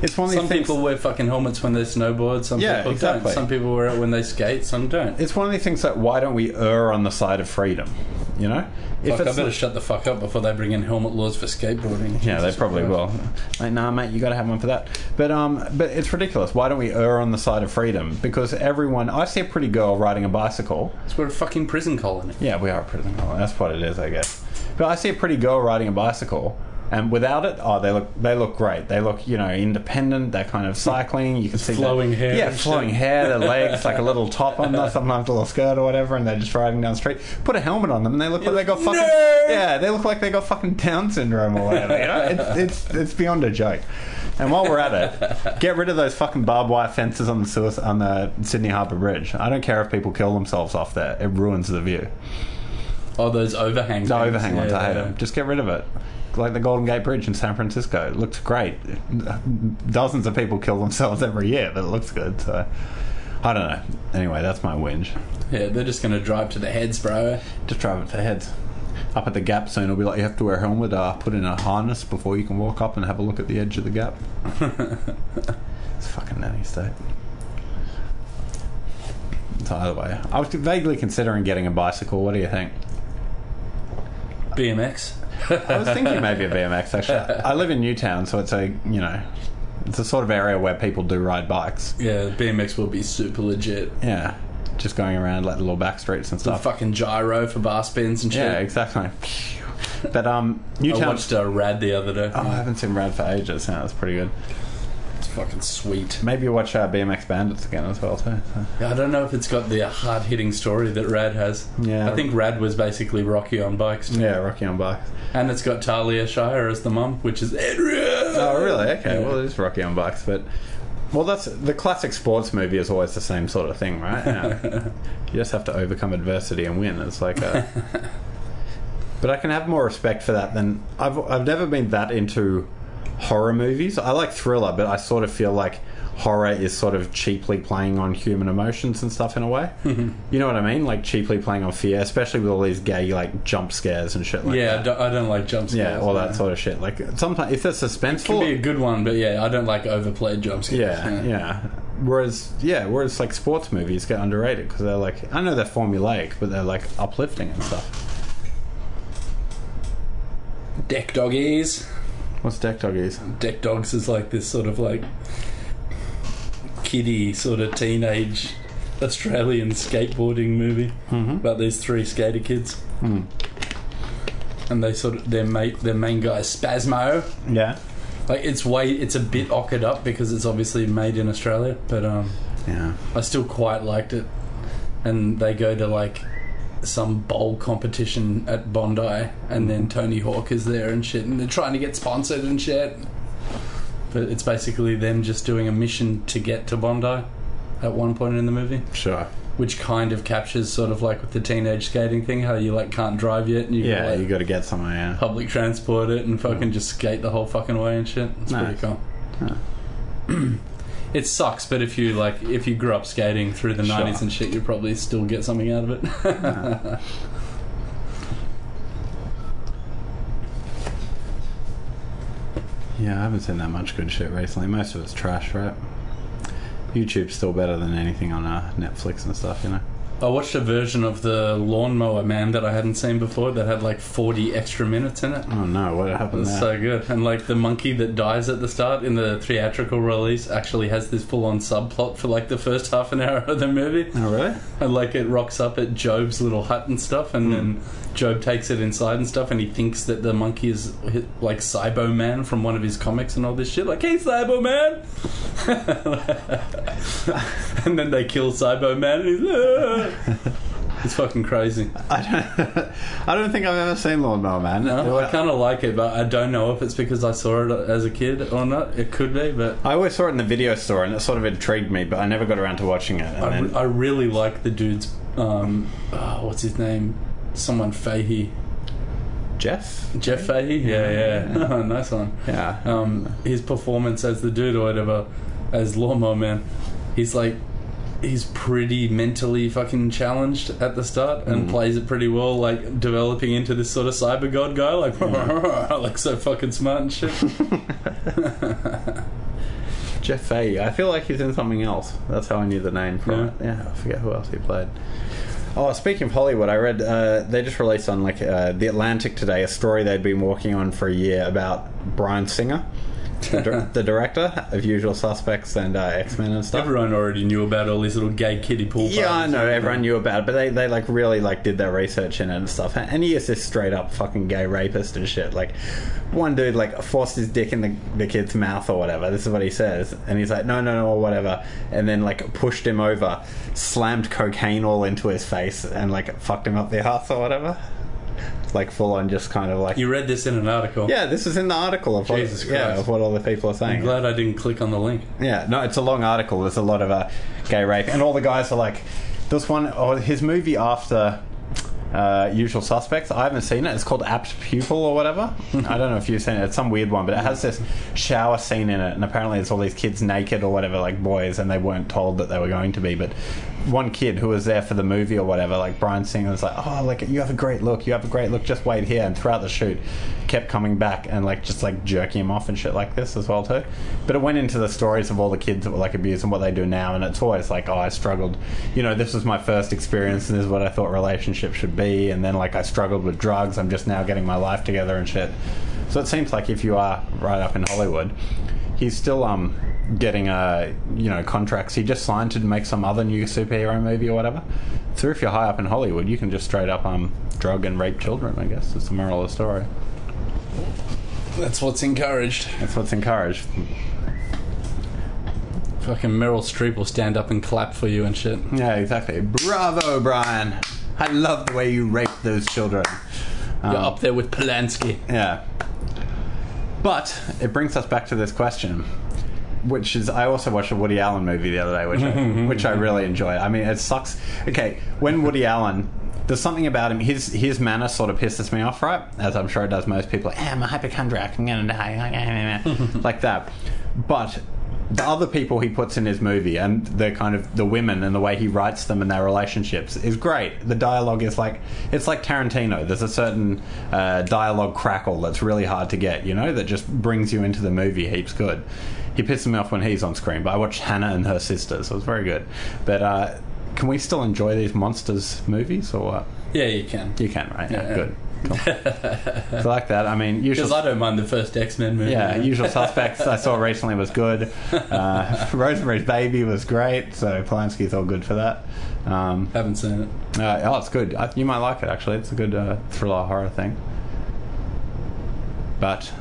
it's one of these Some things. people wear fucking helmets when they snowboard. Some Yeah, people exactly. don't. Some people wear it when they skate. Some don't. it's one of these things that why don't we err on the side of freedom? You know, Fuck, I better shut the fuck up before they bring in helmet laws for skateboarding. Yeah, they probably Christ. will. Like, nah, mate, you got to have one for that. But um, but it's ridiculous. Why don't we err on the side of freedom? Because everyone, I see a pretty girl riding a bicycle. It's we're a fucking prison colony. Yeah, we are a prison colony. That's what it is, I guess. But I see a pretty girl riding a bicycle, and without it, oh, they look they look great. They look, you know, independent. They're kind of cycling. You can see flowing their- hair Yeah, flowing shit. hair. Their legs like a little top on them, sometimes a little skirt or whatever, and they're just riding down the street. Put a helmet on them, and they look like they got fucking "No!" yeah. They look like they got fucking Down syndrome or whatever. You know, it's it's it's beyond a joke. And while we're at it, get rid of those fucking barbed wire fences on the Suez, on the Sydney Harbour Bridge. I don't care if people kill themselves off there; it ruins the view. Oh, those overhangs. The overhang ones, Yeah, I hate yeah. them. Just get rid of it. Like the Golden Gate Bridge in San Francisco, it looks great. Dozens of people kill themselves every year, but it looks good. So I don't know. Anyway, that's my whinge. Yeah, they're just gonna drive to the heads, bro. Just drive it to the heads. Up at the gap soon, it'll be like you have to wear a helmet, uh, put in a harness before you can walk up and have a look at the edge of the gap. it's fucking nanny state. So either way, I was vaguely considering getting a bicycle. What do you think? BMX. I was thinking maybe a BMX. Actually, I live in Newtown, so it's a you know, it's a sort of area where people do ride bikes. Yeah, BMX will be super legit. Yeah, just going around like the little back streets and The stuff. fucking gyro for bar spins and shit. Yeah, exactly. But um, Newtown. I watched uh, Rad the other day. Oh, I haven't seen Rad for ages. Yeah, that's pretty good. Fucking sweet. Maybe you watch uh, BMX Bandits again as well too. So. Yeah, I don't know if it's got the hard hitting story that Rad has. Yeah. I think Rad was basically Rocky on bikes. too. Yeah, Rocky on bikes. And it's got Talia Shire as the mum, which is Adrian. Oh, really? Okay. Yeah. Well, it is Rocky on bikes, but well, that's the classic sports movie is always the same sort of thing, right? Yeah. you just have to overcome adversity and win. It's like a. but I can have more respect for that than I've. I've never been that into horror movies. I like thriller, but I sort of feel like horror is sort of cheaply playing on human emotions and stuff in a way. Mm-hmm. You know what I mean? Like cheaply playing on fear, especially with all these gay like jump scares and shit like yeah, I that. don't, I don't like jump scares. Yeah, all that sort of shit. Like sometimes if it's suspenseful, Can be a good one, but yeah, I don't like overplayed jump scares. yeah, yeah. Whereas, yeah, whereas like sports movies get underrated because they're like, I know they're formulaic, but they're like uplifting and stuff. Deck doggies. What's Deck Doggies? Deck Dogz is like this sort of like kiddie sort of teenage Australian skateboarding movie about these three skater kids. And they sort of their mate their main guy is Spasmo. Yeah, Like it's way it's a bit ockered up because it's obviously made in Australia, but um yeah. I still quite liked it. And they go to like some bowl competition at Bondi, and then Tony Hawk is there and shit, and they're trying to get sponsored and shit. But it's basically them just doing a mission to get to Bondi at one point in the movie, Sure. which kind of captures sort of like with the teenage skating thing, how you like can't drive yet, and you Yeah, like, you got to get somewhere. Yeah. public transport it and fucking just skate the whole fucking way and shit. It's Nice. pretty cool. it sucks, but if you like, if you grew up skating through the Sure. nineties and shit, you probably still get something out of it. Yeah, I haven't seen that much good shit recently. Most of it's trash, right? YouTube's still better than anything on uh, Netflix and stuff, you know. I watched a version of the Lawnmower Man that I hadn't seen before that had like forty extra minutes in it. Oh no, what It happened was there? so good, and like the monkey that dies at the start in the theatrical release actually has this full-on subplot for like the first half an hour of the movie. oh really? And like it rocks up at Jobe's little hut and stuff, and hmm. then Jobe takes it inside and stuff, and he thinks that the monkey is like Cybo Man from one of his comics and all this shit. Like, hey, Cybo Man! and then they kill Cybo Man, and he's "Ah." it's fucking crazy. I don't. I don't think I've ever seen Lawnmower Man. No, I kind of like it, but I don't know if it's because I saw it as a kid or not. It could be, but I always saw it in the video store, and it sort of intrigued me, but I never got around to watching it. And I, then, I really like the dude's. Um, oh, what's his name? Someone Fahey. Jeff. Jeff Fahey? Yeah, yeah. nice one. Yeah. Um, his performance as the dude or whatever, as Lawnmower Man, he's like, he's pretty mentally fucking challenged at the start and plays it pretty well, like developing into this sort of cyber god guy, like, like so fucking smart and shit. Jeff Fahey. I feel like he's in something else. That's how I knew the name from Yeah. it. Yeah, I forget who else he played. Oh, speaking of Hollywood, I read uh, they just released on like uh, the Atlantic today a story they'd been working on for a year about Bryan Singer, the, director of Usual Suspects and uh, X Men and stuff. Everyone already knew about all these little gay kiddie pool Yeah, I parties. know. Everyone knew about it, but they, they like really like did their research in it and stuff. And he is this straight up fucking gay rapist and shit. Like one dude like forced his dick in the, the kid's mouth or whatever. This is what he says, and he's like, no, no, no, or whatever. And then like pushed him over, slammed cocaine all into his face, and like fucked him up the ass or whatever. Like full on, just kind of like. You read this in an article. yeah, this is in the article of what, Jesus yeah, Christ. of what all the people are saying. I'm glad I didn't click on the link. Yeah, no, it's a long article. There's a lot of uh, gay rape, and all the guys are like, "There's one, or his movie after uh, Usual Suspects. I haven't seen it. It's called Apt Pupil or whatever. I don't know if you've seen it. It's some weird one, but it has this shower scene in it, and apparently it's all these kids naked or whatever, like boys, and they weren't told that they were going to be. But one kid who was there for the movie or whatever, like Bryan Singer, was like, "Oh, like you have a great look. You have a great look. Just wait here." And throughout the shoot, kept coming back and like just like jerking him off and shit like this as well too. But it went into the stories of all the kids that were like abused and what they do now, and it's always like, "Oh, I struggled. You know, this was my first experience, and this is what I thought relationships should be." And then like I struggled with drugs. I'm just now getting my life together and shit. So it seems like if you are right up in Hollywood, he's still um getting uh you know contracts. He just signed to make some other new superhero movie or whatever. So if you're high up in Hollywood, you can just straight up um drug and rape children. I guess is the moral of the story. That's what's encouraged. That's what's encouraged. Fucking Meryl Streep will stand up and clap for you and shit. Yeah, exactly. Bravo, Bryan. I love the way you raped those children. You're Um, up there with Polanski. Yeah. But it brings us back to this question, which is I also watched a Woody Allen movie the other day, which I, which I really enjoyed. I mean, it sucks. Okay, when Woody Allen. There's something about him. His his manner sort of pisses me off, right? As I'm sure it does most people. "Ah, I'm a hypochondriac. I'm gonna die, like that. But the other people he puts in his movie and the kind of the women and the way he writes them and their relationships is great. The dialogue is like it's like Tarantino. There's a certain uh, dialogue crackle that's really hard to get, you know, that just brings you into the movie heaps good. He pisses me off when he's on screen, but I watched Hannah and her sister, so it was very good. But uh, can we still enjoy these monsters movies or what? Yeah, you can. You can, right? Yeah, Yeah. good. Cool. so like that. I mean, usual. Because I don't mind the first X Men movie. Yeah, Usual Suspects I saw recently was good. Uh, Rosemary's Baby was great, so Polanski's all good for that. Um, Haven't seen it. uh, oh, it's good. I, you might like it actually. It's a good uh, thriller horror thing. But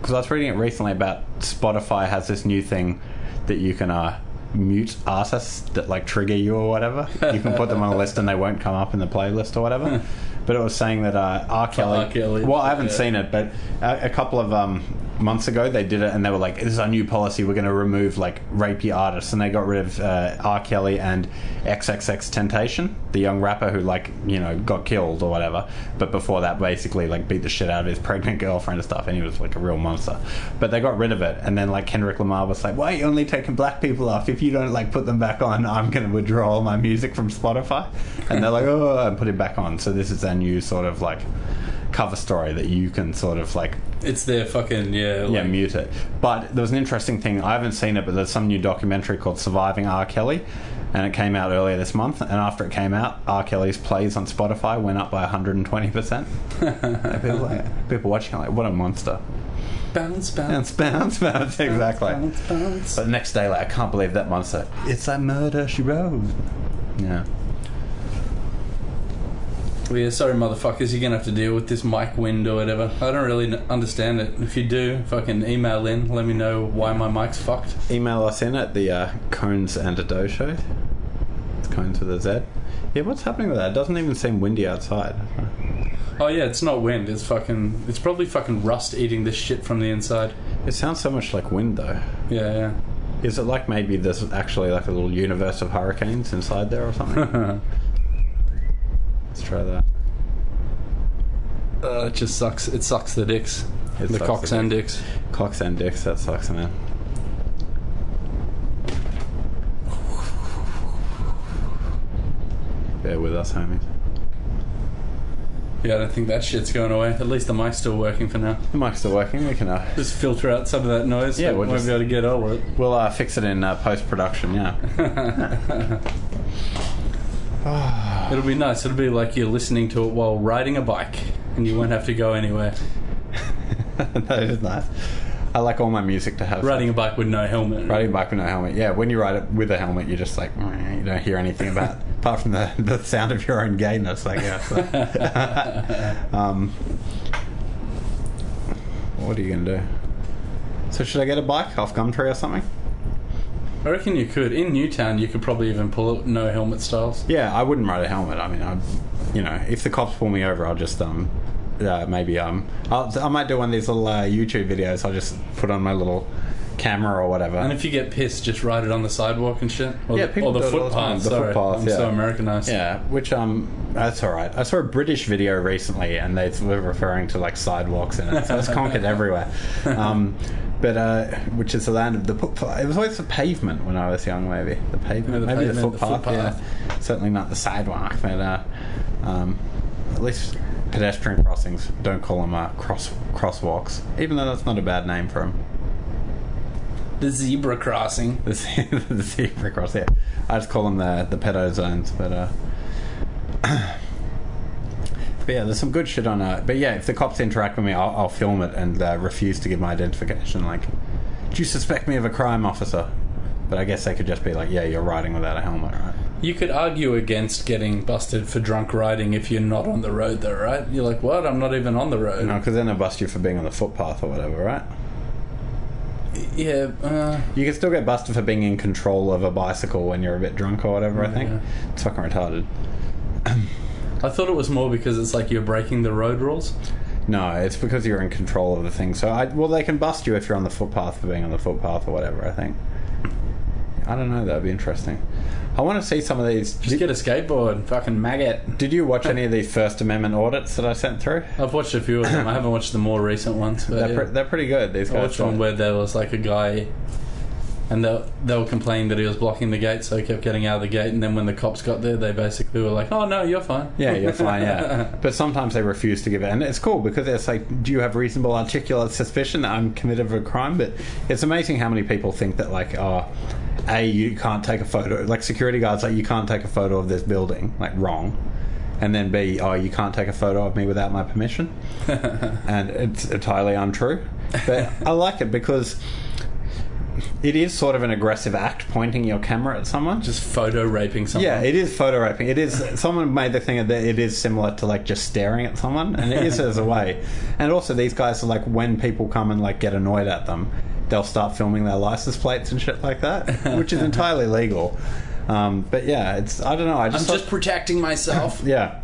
because I was reading it recently about Spotify has this new thing that you can uh, mute artists that like trigger you or whatever. You can put them on a list and they won't come up in the playlist or whatever. But it was saying that uh, R. Kelly. R. Kelly. Well, I haven't Yeah. seen it, but a, a couple of um, months ago they did it, and they were like, "This is our new policy. We're going to remove like rapey artists," and they got rid of uh, R. Kelly and XXXTentacion, the young rapper who like you know got killed or whatever. But before that, basically like beat the shit out of his pregnant girlfriend and stuff, and he was like a real monster. But they got rid of it, and then like Kendrick Lamar was like, "Why are you only taking black people off? If you don't like put them back on, I'm going to withdraw all my music from Spotify." And they're like, "Oh," and put it back on. So this is a new sort of like cover story that you can sort of like It's their fucking yeah. yeah, mute it. But there was an interesting thing. I haven't seen it, but there's some new documentary called "Surviving R. Kelly," and it came out earlier this month. And after it came out, R. Kelly's plays on Spotify went up by 120 percent. People like people watching like, what a monster! Bounce, Bounce, bounce, bounce, bounce. Exactly. bounce, bounce. But the next day, like, I can't believe that monster. It's like murder she wrote. Yeah. Well, yeah, sorry, motherfuckers. You're gonna have to deal with this mic wind or whatever. I don't really n- understand it. If you do, fucking email in. Let me know why my mic's fucked. Email us in at the uh, Conez and a Doh show. It's Cones with a Z. Yeah, what's happening with that? It doesn't even seem windy outside. Oh yeah, it's not wind. It's fucking. It's probably fucking rust eating this shit from the inside. It sounds so much like wind, though. Yeah, yeah. Is it like maybe there's actually like a little universe of hurricanes inside there or something? Let's try that. Uh, it just sucks. It sucks the dicks. It the cocks the and dicks. Cocks and dicks, that sucks, man. Bear with us, homies. Yeah, I don't think that shit's going away. At least the mic's still working for now. The mic's still working. We can uh, Just filter out some of that noise. Yeah, so we'll won't just- be able to get over it. we'll uh, fix it in uh, post production. Yeah. It'll be nice. It'll be like you're listening to it while riding a bike, and you won't have to go anywhere. that is nice. I like all my music to have Riding a bike with no helmet. riding a bike with no helmet. Yeah, when you ride it with a helmet, you're just like you don't hear anything about apart from the the sound of your own gayness. I guess. um, what are you gonna do? So should I get a bike off Gumtree or something? I reckon you could. In Newtown, you could probably even pull it no helmet styles. Yeah, I wouldn't ride a helmet. I mean, I, you know, if the cops pull me over, I'll just um, uh, maybe um, I'll, I might do one of these little uh, YouTube videos. I'll just put on my little camera or whatever. And if you get pissed, just ride it on the sidewalk and shit. Or Yeah, the, people or the do all the time. footpath. The Sorry, footpath, I'm so. Americanized. yeah, which um, that's all right. I saw a British video recently, and they were referring to like sidewalks in it. So it's conquered everywhere. Um, but uh, which is the land of the footpath. It was always the pavement when I was young. Maybe the pavement, the maybe the pavement, the footpath. footpath. Yeah, certainly not the sidewalk. But uh, um, at least pedestrian crossings don't call them uh, cross crosswalks, even though that's not a bad name for them. The zebra crossing. The, ze- the zebra crossing. yeah. I just call them the the pedo zones, but uh. But yeah, there's some good shit on uh But yeah, if the cops interact with me, I'll, I'll film it and uh, refuse to give my identification. Like, do you suspect me of a crime, officer? But I guess they could just be like, yeah, you're riding without a helmet, right? You could argue against getting busted for drunk riding if you're not on the road, though, right? You're like, what? I'm not even on the road. No, because then they'll bust you for being on the footpath or whatever, right? Yeah. Uh, You can still get busted for being in control of a bicycle when you're a bit drunk or whatever. I think Yeah. it's fucking retarded. I thought it was more because it's like you're breaking the road rules. No, it's because you're in control of the thing. So, I, well, they can bust you if you're on the footpath for being on the footpath or whatever. I think. I don't know. That'd be interesting. I want to see some of these. Just Did, get a skateboard, fucking maggot. did you watch any of these First Amendment audits that I sent through? I've watched a few of them. I haven't watched the more recent ones, but They're, yeah. pre- they're pretty good. These I watched one where there was like a guy, and they, they were complaining that he was blocking the gate, so he kept getting out of the gate. And then when the cops got there, they basically were like, "Oh no, you're fine." Yeah, you're fine. Yeah, but sometimes they refuse to give it, and it's cool because it's like, do you have reasonable, articulate suspicion that I'm committed of a crime? But it's amazing how many people think that, like, oh, a you can't take a photo. Like security guards, like you can't take a photo of this building. Like wrong. And then B, oh, you can't take a photo of me without my permission. and it's entirely untrue. But I like it because it is sort of an aggressive act pointing your camera at someone. Just photo raping someone. Yeah, it is photo raping. It is. Someone made the thing that it is similar to like just staring at someone, and it is as a way. And also, these guys are like when people come and like get annoyed at them, they'll start filming their license plates and shit like that, which is entirely legal. Um, but yeah, it's I don't know. I I'm just just protecting myself. yeah.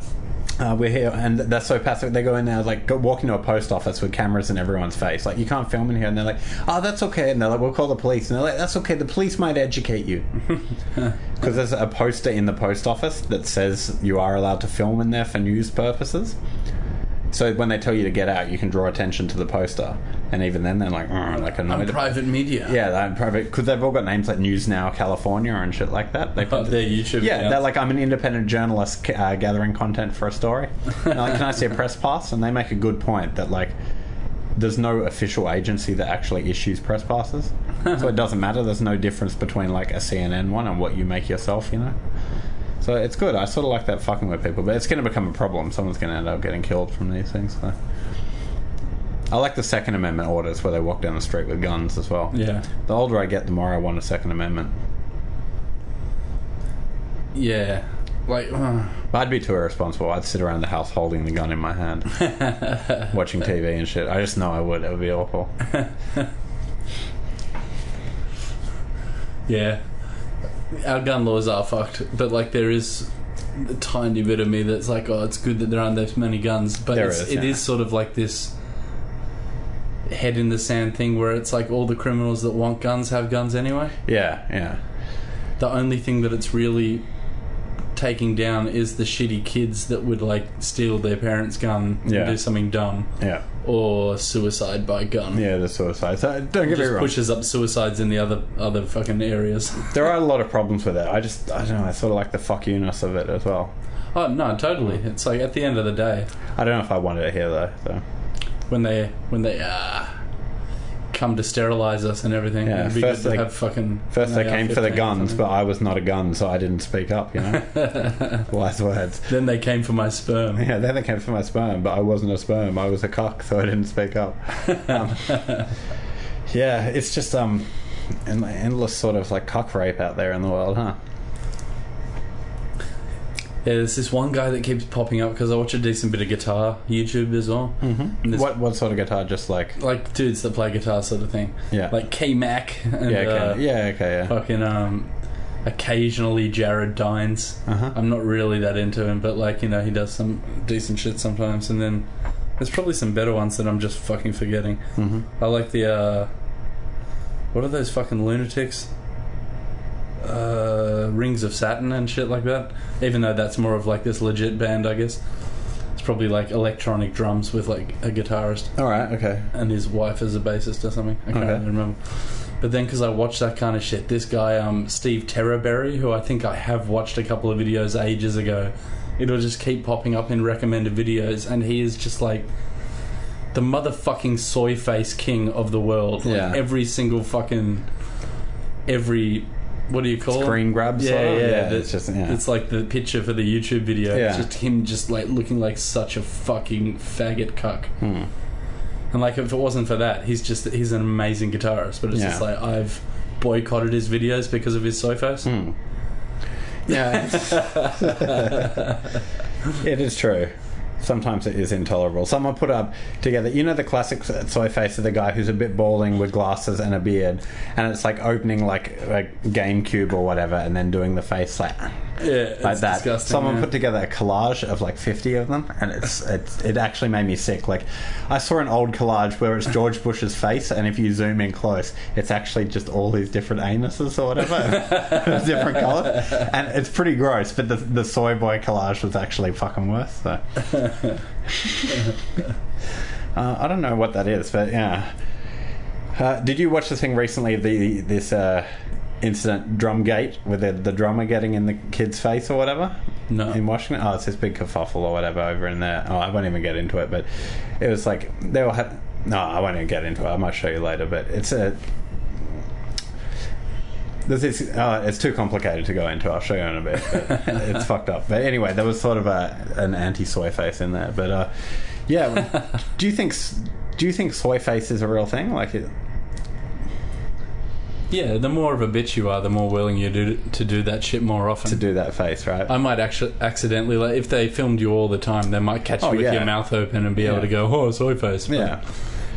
Uh, we're here, and they're so passive. They go in there, like, go, walk into a post office with cameras in everyone's face. Like, you can't film in here. And they're like, oh, that's okay. And they're like, we'll call the police. And they're like, that's okay. The police might educate you. Because there's a poster in the post office that says you are allowed to film in there for news purposes. So when they tell you to get out, you can draw attention to the poster. And even then, they're like, "Arr," like I'm private media. yeah, they're private because they've all got names like News Now California and shit like that. They Oh, their YouTube. yeah, accounts. they're like, I'm an independent journalist uh, gathering content for a story. And like, can I see a press pass? And they make a good point that like, there's no official agency that actually issues press passes, so it doesn't matter. There's no difference between like a CNN one and what you make yourself, you know. So it's good. I sort of like that fucking with people, but it's going to become a problem. Someone's going to end up getting killed from these things. So. I like the Second Amendment orders where they walk down the street with guns as well. Yeah. The older I get, the more I want a Second Amendment. Yeah. Like, uh, I'd be too irresponsible. I'd sit around the house holding the gun in my hand, watching TV and shit. I just know I would. It would be awful. yeah. Our gun laws are fucked, but like there is a tiny bit of me that's like, oh, it's good that there aren't this many guns, but There it's, is, it yeah. is sort of like this head in the sand thing where it's like all the criminals that want guns have guns anyway. Yeah, yeah. The only thing that it's really taking down is the shitty kids that would like steal their parents' gun Yeah. and do something dumb Yeah, or suicide by gun. yeah, the suicide. So don't It get me just wrong. pushes up suicides in the other other fucking areas. There are a lot of problems with it. I just, I don't know. I sort of like the fuck you-ness of it as well. oh no, totally. It's like at the end of the day, I don't know if I wanted it here though. So when they when they uh, come to sterilize us and everything, Yeah, it'd be first good to they- have fucking. first they came for the guns, but I was not a gun, so I didn't speak up. You know, wise words. then they came for my sperm. Yeah, then they came for my sperm, but I wasn't a sperm. I was a cock, so I didn't speak up. Um, yeah, it's just um, an endless sort of like cock rape out there in the world, huh? Yeah, there's this one guy that keeps popping up because I watch a decent bit of guitar YouTube as well. Mm-hmm. What what sort of guitar? Just like Like dudes that play guitar, sort of thing. yeah, Like K Mac and yeah, okay, uh, yeah, okay, yeah. fucking um, occasionally Jared Dines. Uh-huh. I'm not really that into him, but like you know, he does some decent shit sometimes. And then there's probably some better ones that I'm just fucking forgetting. hmm I like the uh, what are those fucking lunatics? Uh, Rings of Saturn and shit like that. Even though that's more of like this legit band, I guess. It's probably like electronic drums with like a guitarist All right, okay. and his wife as a bassist or something. I can't Okay. really remember. But then, because I watched that kind of shit, this guy, um, Steve Terreberry, who I think I have watched a couple of videos ages ago, it'll just keep popping up in recommended videos, and he is just like the motherfucking soy face king of the world. Like Yeah. every single fucking every what do you call it? Screen grab. Yeah, yeah, yeah. the- It's just yeah. It's like the picture for the YouTube video. It's Yeah. just him just like looking like such a fucking faggot cuck. Hmm. And like if it wasn't for that, he's just he's an amazing guitarist. But it's just like I've boycotted his videos because of his face. Hmm. Yeah, it is true. Sometimes it is intolerable. Someone put up together, you know, the classic uh, soy face of the guy who's a bit balding with glasses and a beard, and it's like opening like a GameCube or whatever, and then doing the face like Yeah, like that. disgusting. Someone yeah. put together a collage of like fifty of them, and it's it's it actually made me sick. Like I saw an old collage where it's George Bush's face, and if you zoom in close, it's actually just all these different anuses or whatever, different colors, and it's pretty gross. But the the soy boy collage was actually fucking worse. So. Uh, I don't know what that is, but yeah. Uh, did you watch the thing recently? The this uh, incident, Drumgate, with the, the drummer getting in the kid's face or whatever no. in Washington. Oh, it's this big kerfuffle or whatever over in there. Oh, I won't even get into it, but it was like they all had. No, I won't even get into it. I might show you later, but it's a. This, uh, it's too complicated to go into. I'll show you in a bit. But it's fucked up. But anyway, there was sort of a an anti soy face in there. But uh, yeah, do you think do you think soy face is a real thing? Like, it, Yeah, the more of a bitch you are, the more willing you do to do that shit more often. to do that face, right? I might actually accidentally, like, if they filmed you all the time, they might catch Oh, you with yeah. your mouth open and be Yeah. able to go, "Oh, soy face." But yeah.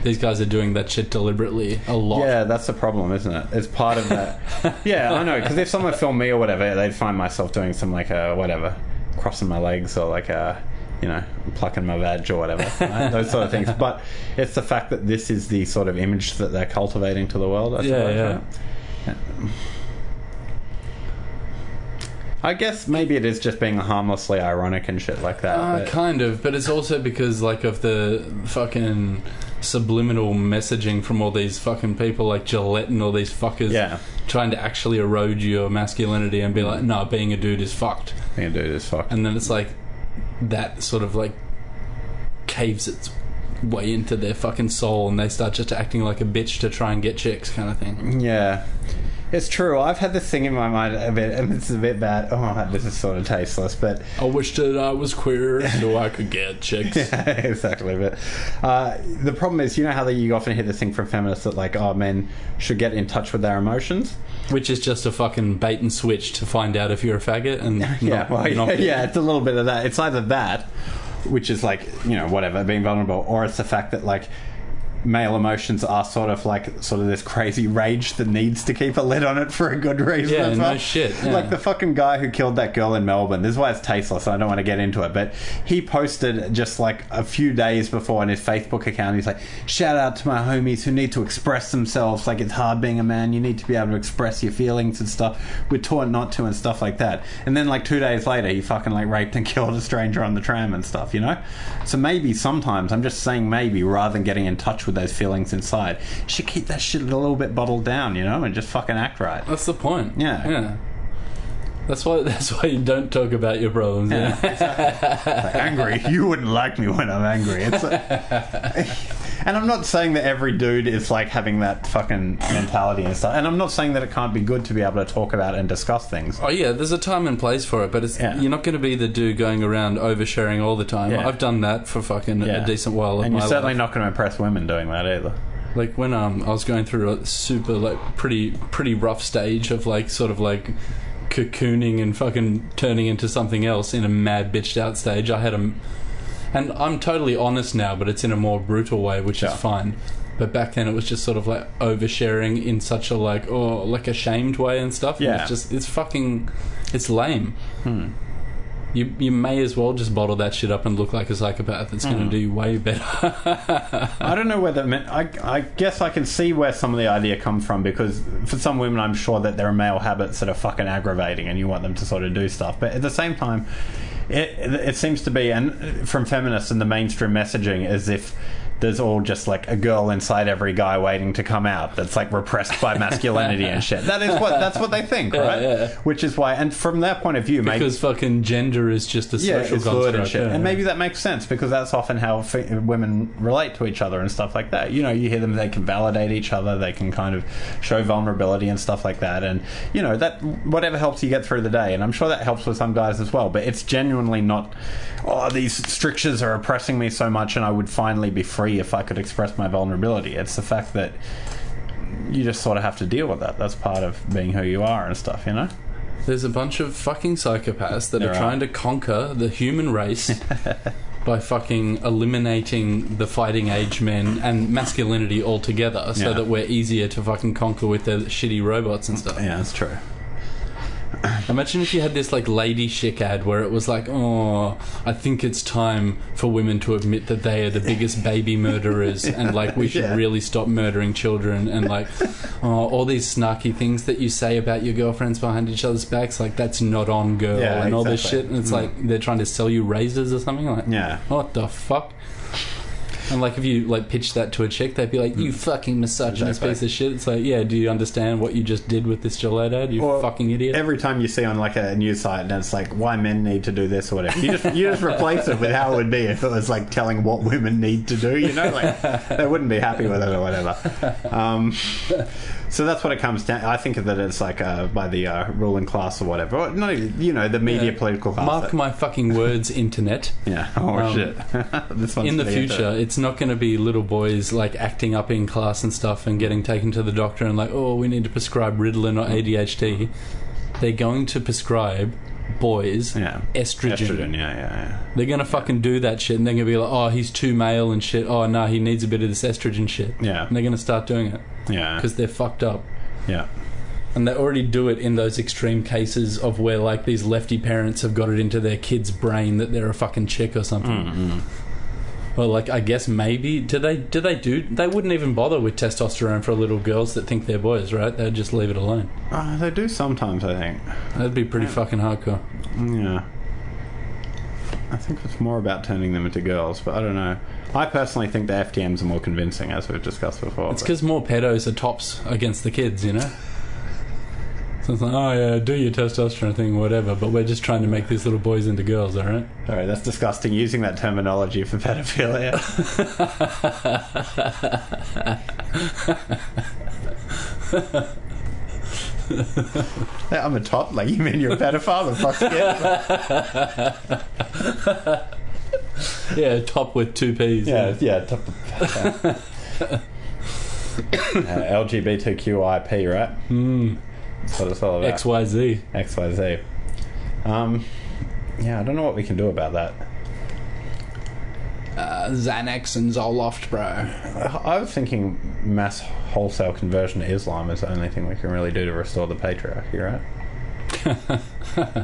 these guys are doing that shit deliberately a lot. Yeah, that's the problem, isn't it? It's part of that. yeah, I know. Because if someone filmed me or whatever, they'd find myself doing some like a whatever, crossing my legs or like a, you know, plucking my badge or whatever, right? those sort of things. But it's the fact that this is the sort of image that they're cultivating to the world. I Yeah, suppose, yeah. right? I guess maybe it is just being harmlessly ironic and shit like that. Uh, kind of, but it's also because like of the fucking subliminal messaging from all these fucking people like Gillette and all these fuckers yeah, trying to actually erode your masculinity and be like, no, being a dude is fucked. being a dude is fucked. And then it's like that sort of like caves its way into their fucking soul and they start just acting like a bitch to try and get chicks kind of thing. Yeah. It's true. I've had this thing in my mind a bit, and it's a bit bad. Oh, this is sort of tasteless, but I wish that I was queer so I could get chicks. exactly. But uh, the problem is, you know how that you often hear this thing from feminists that like, oh, men should get in touch with their emotions. Which is just a fucking bait and switch to find out if you're a faggot and not, yeah, well, yeah, yeah, it's a little bit of that. It's either that, which is like you know whatever being vulnerable, or it's the fact that like male emotions are sort of like sort of this crazy rage that needs to keep a lid on it for a good reason. Yeah, as no well. shit, yeah. Like the fucking guy who killed that girl in Melbourne. This is why it's tasteless. and I don't want to get into it, but he posted just like a few days before on his Facebook account. He's like, "Shout out to my homies who need to express themselves. Like it's hard being a man. You need to be able to express your feelings and stuff. We're taught not to and stuff like that." And then like two days later, he fucking like raped and killed a stranger on the tram and stuff. You know. So maybe sometimes I'm just saying maybe rather than getting in touch with those feelings inside, you should keep that shit a little bit bottled down. You know, and just fucking act right. That's the point. Yeah. Yeah. That's why that's why you don't talk about your problems. Yeah. Like, angry. You wouldn't like me when I'm angry. It's like- and I'm not saying that every dude is like having that fucking mentality and stuff. And I'm not saying that it can't be good to be able to talk about and discuss things. Oh yeah, there's a time and place for it, but it's Yeah. you're not going to be the dude going around oversharing all the time. Yeah. I've done that for fucking a decent while And you're certainly life. not going to impress women doing that either. Like when um I was going through a super like pretty pretty rough stage of like sort of like cocooning and fucking turning into something else in a mad bitched out stage. I had a, and I'm totally honest now, but it's in a more brutal way, which Yeah. is fine. But back then, it was just sort of like oversharing in such a like, oh, like a shamed way and stuff. and Yeah. it's just it's fucking, it's lame. Hmm. You you may as well just bottle that shit up and look like a psychopath. It's going to mm. do you way better. I don't know whether I, I guess I can see where some of the idea comes from because for some women, I'm sure that there are male habits that are fucking aggravating, and you want them to sort of do stuff. But at the same time, it it seems to be, and from feminists and the mainstream messaging, as if there's all just like a girl inside every guy waiting to come out that's like repressed by masculinity and shit. That is what that's what they think, Yeah, right? yeah. Which is why, and from their point of view, maybe because fucking gender is just a yeah, social it's fluid and construct. shit. yeah. And maybe that makes sense because that's often how f- women relate to each other and stuff like that. You know, you hear them; they can validate each other, they can kind of show vulnerability and stuff like that. And you know that whatever helps you get through the day. And I'm sure that helps with some guys as well. But it's genuinely not. Oh, these strictures are oppressing me so much, and I would finally be free if I could express my vulnerability. It's the fact that. You just sort of have to deal with that. That's part of being who you are and stuff, you know? There's a bunch of fucking psychopaths that There are are. trying to conquer the human race by fucking eliminating the fighting age men and masculinity altogether so Yeah. that we're easier to fucking conquer with their shitty robots and stuff. Yeah, that's true. Imagine if you had this like lady chic ad where it was like, oh, I think it's time for women to admit that they are the biggest baby murderers and like we should Yeah. really stop murdering children and like, oh, all these snarky things that you say about your girlfriends behind each other's backs, like that's not on girl Yeah, and all this shit. And it's Mm. like they're trying to sell you razors or something like, Yeah. what the fuck? And like if you like pitch that to a chick, they'd be like, "You fucking misogynist piece of shit." It's like, yeah, do you understand what you just did with this Gillette ad? You Or fucking idiot. Every time you see on like a news site and it's like why men need to do this or whatever, you just you just replace it with how it would be if it was like telling what women need to do. You know, like they wouldn't be happy with it or whatever. Um, so that's what it comes down. I think that it's like uh, by the uh, ruling class or whatever. Or, no, you know, the media Yeah. political class. Mark my fucking words, internet. yeah. Oh um, shit. this one's In the future, it's not going to be little boys like acting up in class and stuff and getting taken to the doctor and like, oh, we need to prescribe Ritalin or ADHD. They're going to prescribe boys yeah. estrogen. Estrogen. Yeah, yeah, yeah. They're going to fucking do that shit and they're going to be like, oh, he's too male and shit. Oh, no, he needs a bit of this estrogen shit. Yeah. And they're going to start doing it Yeah. because they're fucked up. Yeah. And they already do it in those extreme cases of where like these lefty parents have got it into their kid's brain that they're a fucking chick or something. Mm-hmm. Well, like I guess maybe do they do they do they wouldn't even bother with testosterone for little girls that think they're boys, right? They'd just leave it alone. Uh, they do sometimes, I think. That'd be pretty fucking hardcore. Yeah. I think it's more about turning them into girls, but I don't know. I personally think the FTMs are more convincing, as we've discussed before. It's because more pedos are tops against the kids, you know. So it's like, oh yeah, do your testosterone thing, whatever. But we're just trying to make these little boys into girls, all right? Sorry, that's disgusting using that terminology for pedophilia. I'm a top. Like, you mean you're a pedophile? The fuck's? Yeah, top with two P's. Yeah, yeah, top. uh, LGBTQIP, right? Mm, That's what it's all about. X Y Z. X, Y, Z. Um, yeah, I don't know what we can do about that. Uh, Xanax and Zoloft, bro. I I was thinking mass wholesale conversion to Islam is the only thing we can really do to restore the patriarchy, right?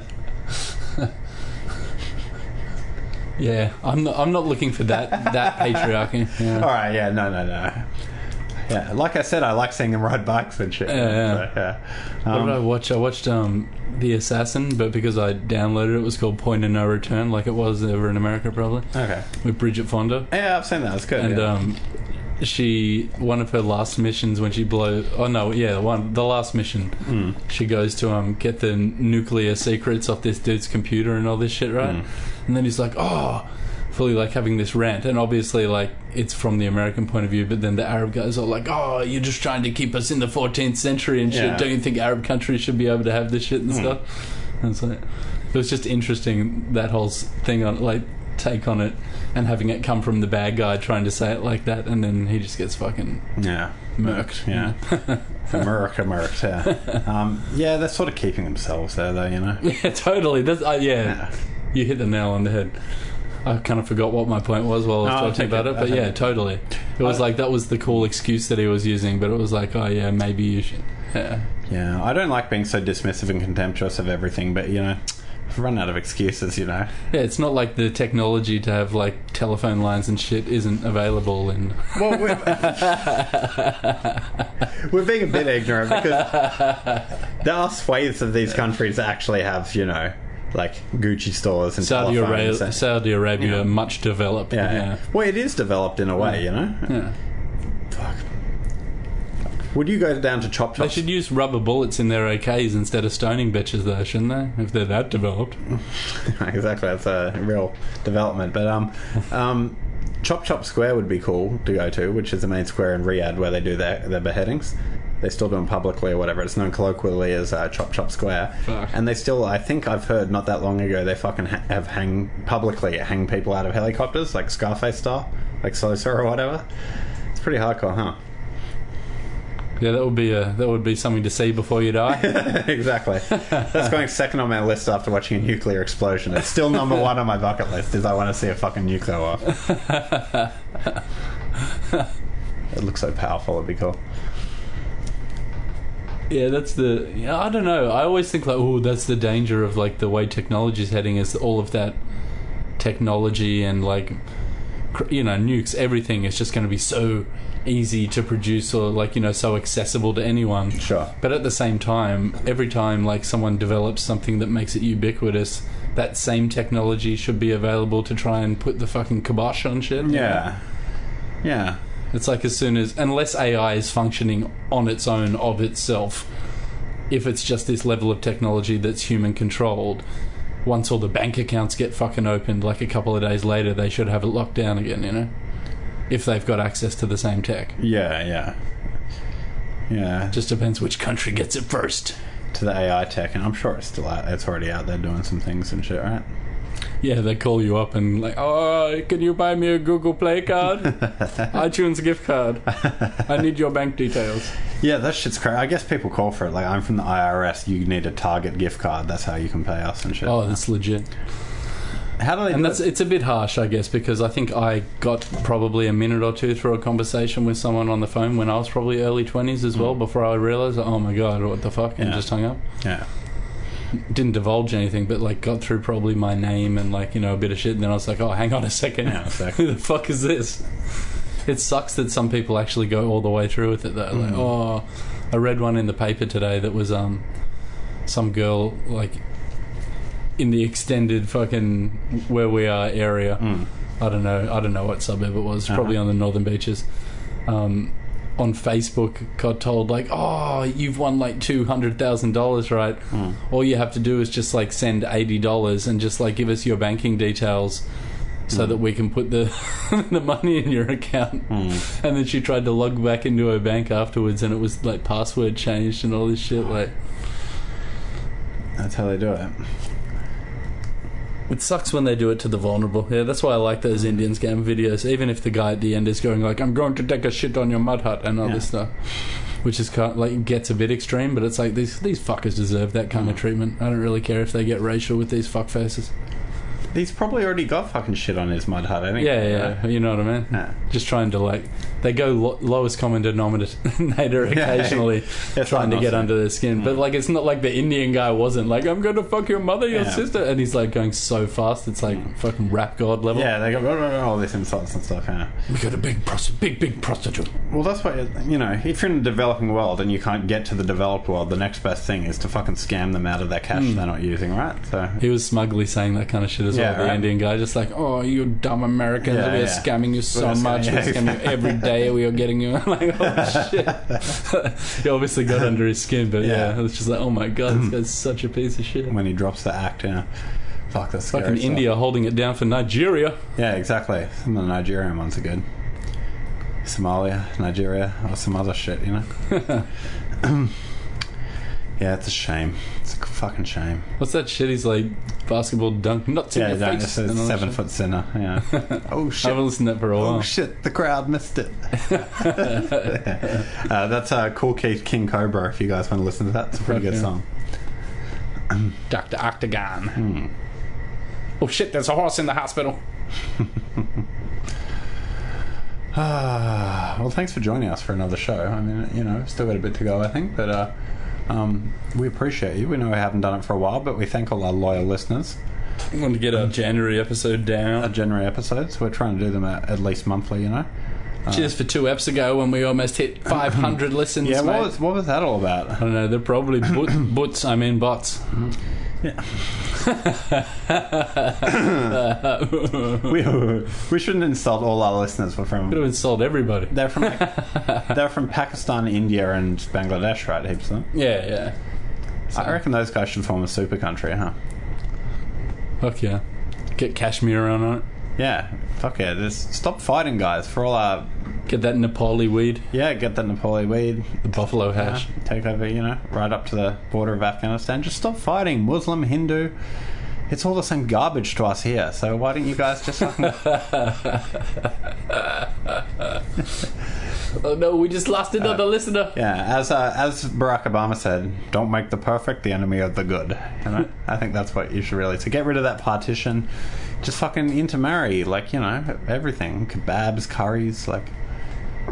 Yeah, I'm not. I'm not looking for that. That patriarchy. All Yeah. right, yeah, no, no, no. Yeah, like I said, I like seeing them ride bikes and shit. Yeah, yeah. So, yeah. What Um, did I watch? I watched um, The Assassin, but because I downloaded it, it was called Point of No Return, like it was over in America, probably okay. with Bridget Fonda. Yeah, I've seen that. It's good. and yeah. um, she one of her last missions when she blow oh no yeah the one the last mission Mm. she goes to um get the nuclear secrets off this dude's computer and all this shit right Mm. And then he's like oh fully like having this rant and obviously like it's from the American point of view but then the Arab guys are like oh you're just trying to keep us in the 14th century and shit Yeah. don't you think Arab countries should be able to have this shit and Mm. stuff and like it was just interesting that whole thing on like take on it and having it come from the bad guy trying to say it like that, and then he just gets fucking Yeah. murked. Yeah. America, America. Yeah. Um, yeah, they're sort of keeping themselves there, though, you know? Yeah, totally. That's uh, yeah. Yeah. You hit the nail on the head. I kind of forgot what my point was while I was No, talking about it. it, but take yeah, it. totally. It was I- like that was the cool excuse that he was using, but it was like, oh yeah, maybe you should. Yeah, Yeah, I don't like being so dismissive and contemptuous of everything, but, you know, I've run out of excuses, you know? yeah. It's not like the technology to have like telephone lines and shit isn't available in. Well, we're, we're being a bit ignorant because there are swathes of these countries that actually have, you know, like Gucci stores and Saudi Arabia, and- Saudi Arabia, Yeah. much developed. Yeah, Yeah, yeah. Well, it is developed in a way, you know? yeah. Fuck. Would you go down to Chop chop? They should use rubber bullets in their AKs instead of stoning bitches, though, shouldn't they? If they're that developed. exactly, that's a real development. But um, um, Chop Chop Square would be cool to go to, which is the main square in Riyadh where they do their, their beheadings. They still do them publicly or whatever. It's known colloquially as uh, Chop Chop Square. Fuck. And they still, I think I've heard not that long ago, they fucking ha- have hang publicly hang people out of helicopters, like Scarface style, like Sosa or whatever. It's pretty hardcore, huh? Yeah, that would be a that would be something to see before you die. exactly. That's going second on my list after watching a nuclear explosion. It's still number one on my bucket list. Is I want to see a fucking nuclear war. it looks so powerful. It'd be cool. Yeah, that's the. Yeah, I don't know. I always think like, oh, that's the danger of like the way technology is heading is all of that technology and like, cr- you know, nukes. Everything is just going to be so easy to produce or like you know so accessible to anyone. Sure. But at the same time, every time like someone develops something that makes it ubiquitous, that same technology should be available to try and put the fucking kibosh on shit. Yeah. Yeah. It's like as soon as, unless AI is functioning on its own of itself, if it's just this level of technology that's human controlled, once all the bank accounts get fucking opened, like a couple of days later, they should have it locked down again, you know? If they've got access to the same tech. Yeah. Yeah. Yeah. Just depends which country gets it first. To the AI tech, and I'm sure it's still out. It's already out there doing some things and shit, right? Yeah, they call you up and like, oh, can you buy me a Google Play card? iTunes gift card. I need your bank details. Yeah, that shit's crazy. I guess people call for it. Like, I'm from the IRS. You need a Target gift card. That's how you can pay us and shit. Oh, that's legit. how do they? And do that's it? it's a bit harsh, I guess, because I think I got probably a minute or two through a conversation with someone on the phone when I was probably early twenties as well. Hmm. Before I realized, oh my god, what the fuck, and Yeah. just hung up. Yeah. Didn't divulge anything, but like got through probably my name and like you know a bit of shit. And then I was like, oh, hang on a second, Yeah, exactly. who the fuck is this? It sucks that some people actually go all the way through with it though. Like, oh, I read one in the paper today that was um some girl like in the extended fucking where we are area. Mm. I don't know. I don't know what suburb it was. Probably Uh-huh. on the northern beaches. Um, on Facebook, got told like, "Oh, you've won like two hundred thousand dollars, right? Mm. All you have to do is just like send eighty dollars and just like give us your banking details." So that we can put the the money in your account, Mm. and then she tried to log back into her bank afterwards, and it was like password changed and all this shit. Like, That's how they do it. It sucks when they do it to the vulnerable. Yeah, that's why I like those Indian scam videos. Even if the guy at the end is going like, "I'm going to take a shit on your mud hut" and all Yeah. this stuff, which is kind of, like gets a bit extreme. But it's like these these fuckers deserve that kind of mm. treatment. I don't really care if they get racial with these fuck faces. He's probably already got fucking shit on his mud hut, anyway. Yeah, yeah, you know what I mean. Just trying to like, they go lo- lowest common denominator occasionally, It's trying to get under their skin. But like, it's not like the Indian guy wasn't like, "I'm going to fuck your mother, your Yeah. sister," and he's like going so fast. It's like fucking rap god level. Yeah, they got all these insults and stuff. Yeah. We got a big, prosti- big, big prostitute. Well, that's why you know if you're in a developing world and you can't get to the developed world, the next best thing is to fucking scam them out of their cash hmm. they're not using, right? So He was smugly saying that kind of shit as Yeah, well. The right. Indian guy, just like, "Oh, you dumb Americans, Yeah, we are yeah. scamming you so We're scamming- much. yeah, We're scamming you every day. We are getting you." like, oh shit. he obviously got under his skin, but yeah, Yeah. it was just like, "Oh my god, this guy's such a piece of shit." when he drops the act, yeah, fuck that's Fucking stuff. India holding it down for Nigeria. Yeah, exactly. Some of the Nigerian ones are good. Somalia, Nigeria, or some other shit, you know. Yeah, it's a shame. It's a fucking shame. What's that shit? He's like basketball dunk, not to Yeah, your no, face. it's a and all that seven shit. foot center. Yeah. oh shit! I haven't listened to that for a while. Oh shit! The crowd missed it. uh, that's uh, Kool Keith King Cobra. If you guys want to listen to that, it's a pretty good song. Dr. Octagon. Hmm. Oh shit, there's a horse in the hospital. Ah, well, thanks for joining us for another show. I mean, you know, still got a bit to go, I think, but uh, um, we appreciate you. We know we haven't done it for a while, but we thank all our loyal listeners. I want to get our January episode Our down. January episodes, we're trying to do them at, at least monthly. You know. Cheers for two eps ago when we almost hit 500 listens. Yeah. What was what was that all about? I don't know. They're probably but, butts. I mean bots. we we shouldn't insult all our listeners. We're from Could have insulted everybody. they're from they're from Pakistan, India, and Bangladesh, right? Heaps of them. Yeah, yeah. I reckon those guys should form a super country, huh? Fuck yeah. Get Kashmir around on it. Yeah, fuck yeah. Just stop fighting, guys. For all our Get that Nepali weed, yeah, get that Nepali weed, the buffalo hash. uh, take over, you know, right up to the border of Afghanistan. Just stop fighting, Muslim, Hindu. It's all the same garbage to us here. So why don't you guys just fucking Oh no, we just lost another listener. yeah? As uh, as Barack Obama said, don't make the perfect the enemy of the good. You know? I think that's what you should really. To get rid of that partition, just fucking intermarry, like you know, everything, kebabs, curries, like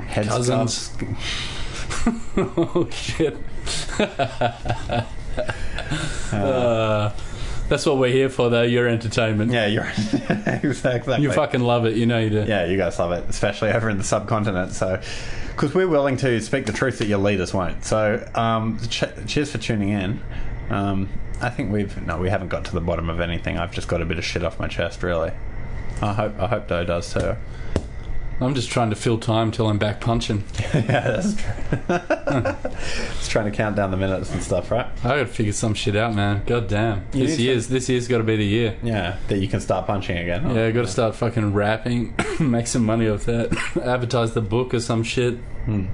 head Cousins. oh shit. uh, that's what we're here for, though. Your entertainment. Yeah, you're exactly. You fucking love it. You know you do. Yeah, you guys love it, especially over in the subcontinent. So, because we're willing to speak the truth that your leaders won't. So, um, ch- cheers for tuning in. Um, I think we've no, we haven't got to the bottom of anything. I've just got a bit of shit off my chest, really. I hope I hope Doh does too. I'm just trying to fill time till I'm back punching. yeah, that's true. Just trying to count down the minutes and stuff, right? I gotta figure some shit out, man. God damn. You This year's this year's gotta be the year. Yeah, that you can start punching again. Yeah, I gotta start fucking rapping, make some money off that, advertise the book or some shit. Hmm.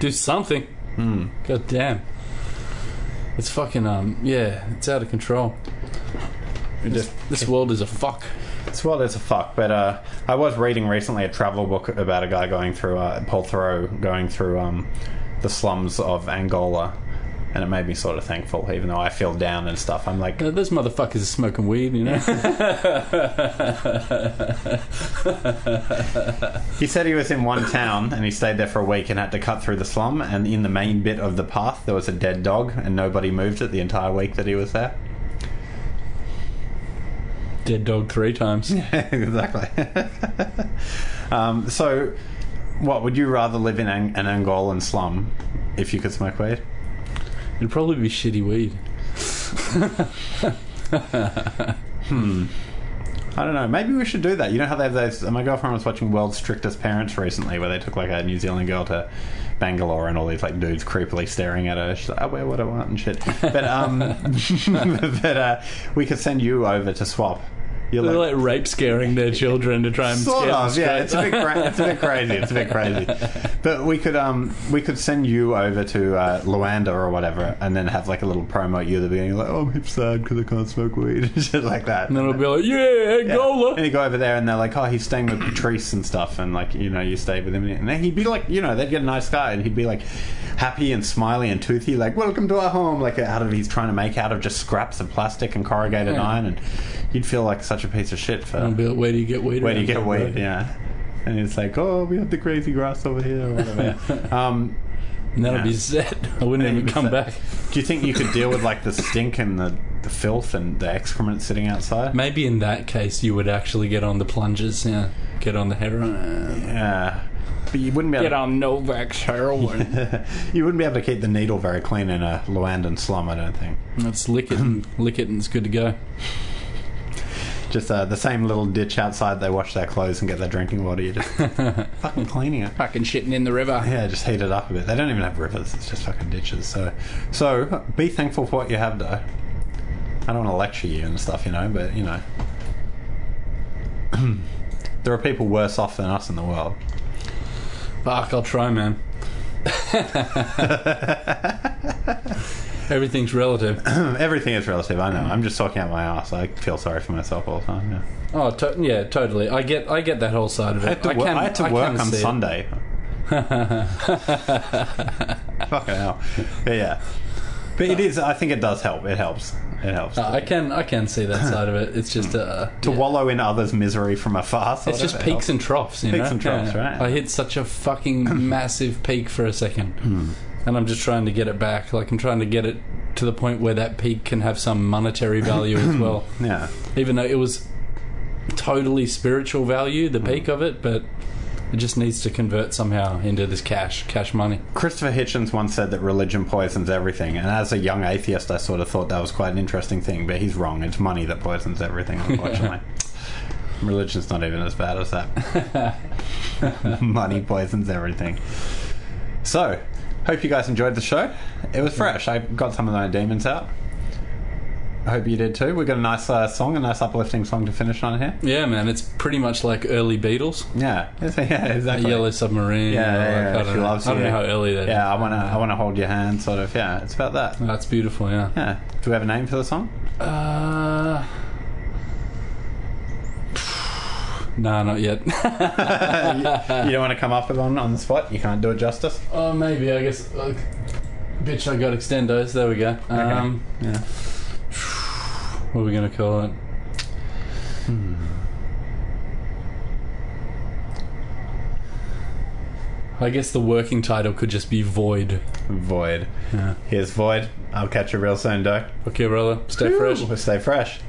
Do something. Hmm. God damn. It's fucking um yeah, it's out of control. This, this world is a fuck. This world is a fuck, but uh, I was reading recently a travel book about a guy going through uh, Paul Theroux going through um, the slums of Angola, and it made me sort of thankful, even though I feel down and stuff. I'm like, those motherfuckers are smoking weed, you know. he said he was in one town and he stayed there for a week and had to cut through the slum, and in the main bit of the path there was a dead dog, and nobody moved it the entire week that he was there. Dead dog three times. Yeah, exactly. um, so, what would you rather live in an, an Angolan slum if you could smoke weed? It'd probably be shitty weed. Hmm. I don't know. Maybe we should do that. You know how they have those. My girlfriend was watching World's Strictest Parents recently, where they took like a New Zealand girl to Bangalore, and all these like dudes creepily staring at her. She's like, "I wear what I want" and shit. But um, but uh, we could send you over to swap. You're They're like, like rape scaring their children to try and sort scare of, yeah. It's a bit, cra- it's a bit crazy. It's a bit crazy. But we could, um, we could send you over to uh, Luanda or whatever, and then have like a little promo at you at the beginning, like, "Oh, I'm hip sad because I can't smoke weed," and shit like that. and then it'll be like, yeah, Yeah. Angola. And you go over there, and they're like, "Oh, he's staying with Patrice and stuff," and like, you know, you stay with him, and then he'd be like, you know, they'd get a nice guy, and he'd be like, happy and smiley and toothy, like, "Welcome to our home," like out of he's trying to make out of just scraps of plastic and corrugated Yeah. iron, and you'd feel like such a piece of shit for And be like, where do you get weed? where do you get here, weed? bro? Yeah. And it's like, oh, we have the crazy grass over here, or whatever. um, And that'll Yeah. be set. I wouldn't even come set. back. do you think you could deal with like the stink and the, the filth and the excrement sitting outside? Maybe in that case, you would actually get on the plungers. Yeah, get on the heroin. Yeah. But you wouldn't be able Get on Novax heroin. you wouldn't be able to keep the needle very clean in a Luandan slum, I don't think. Let's lick it, and lick it, and it's good to go. Just uh, the same little ditch outside they wash their clothes and get their drinking water. You're just fucking cleaning it. Fucking shitting in the river. Yeah, just heat it up a bit. They don't even have rivers; it's just fucking ditches. So, so be thankful for what you have, though. I don't want to lecture you and stuff, you know, but you know, there are people worse off than us in the world. Fuck, I'll try, man. Everything's relative. Everything is relative. I know. I'm just talking out my ass. I feel sorry for myself all the time. Yeah. Oh, to- yeah, totally. I get, I get that whole side of it. I had to, wo- can, I had to work can on see it. Sunday. Fucking hell. But yeah. But it is. I think it does help. It helps. It helps. Uh, I can, I can see that side of it. It's just uh, to yeah. wallow in others' misery from afar. sort It's just it peaks helps. and troughs, you Peaks know. and troughs, right. I hit such a fucking massive peak for a second, Hmm. And I'm just trying to get it back. Like I'm trying to get it to the point where that peak can have some monetary value as well. Yeah. Even though it was totally spiritual value, the peak of it, but it just needs to convert somehow into this cash, cash money. Christopher Hitchens once said that religion poisons everything, and as a young atheist, I sort of thought that was quite an interesting thing. But he's wrong. It's money that poisons everything. Unfortunately, religion's not even as bad as that. money poisons everything. So, hope you guys enjoyed the show. It was fresh. I got some of my demons out. I hope you did too. We got a nice uh, song, a nice uplifting song to finish on here. Yeah, man, it's pretty much like early Beatles. Yeah, yeah, exactly. Yellow Submarine. Yeah, yeah, like, yeah, I don't she know. I don't know how early that is. Yeah, I wanna, I wanna hold your hand, sort of. Yeah, it's about that. That's beautiful, yeah. Yeah. Do we have a name for the song? Uh, nah, not yet. you don't want to come up with one on the spot. You can't do it justice. oh, maybe. I guess. Uh, bitch, I got extendos. There we go. Um, Yeah. what are we gonna call it? I guess the working title could just be Void. Void. Yeah. Here's Void. I'll catch you real soon, Doc. Okay, brother. Stay fresh. Stay fresh.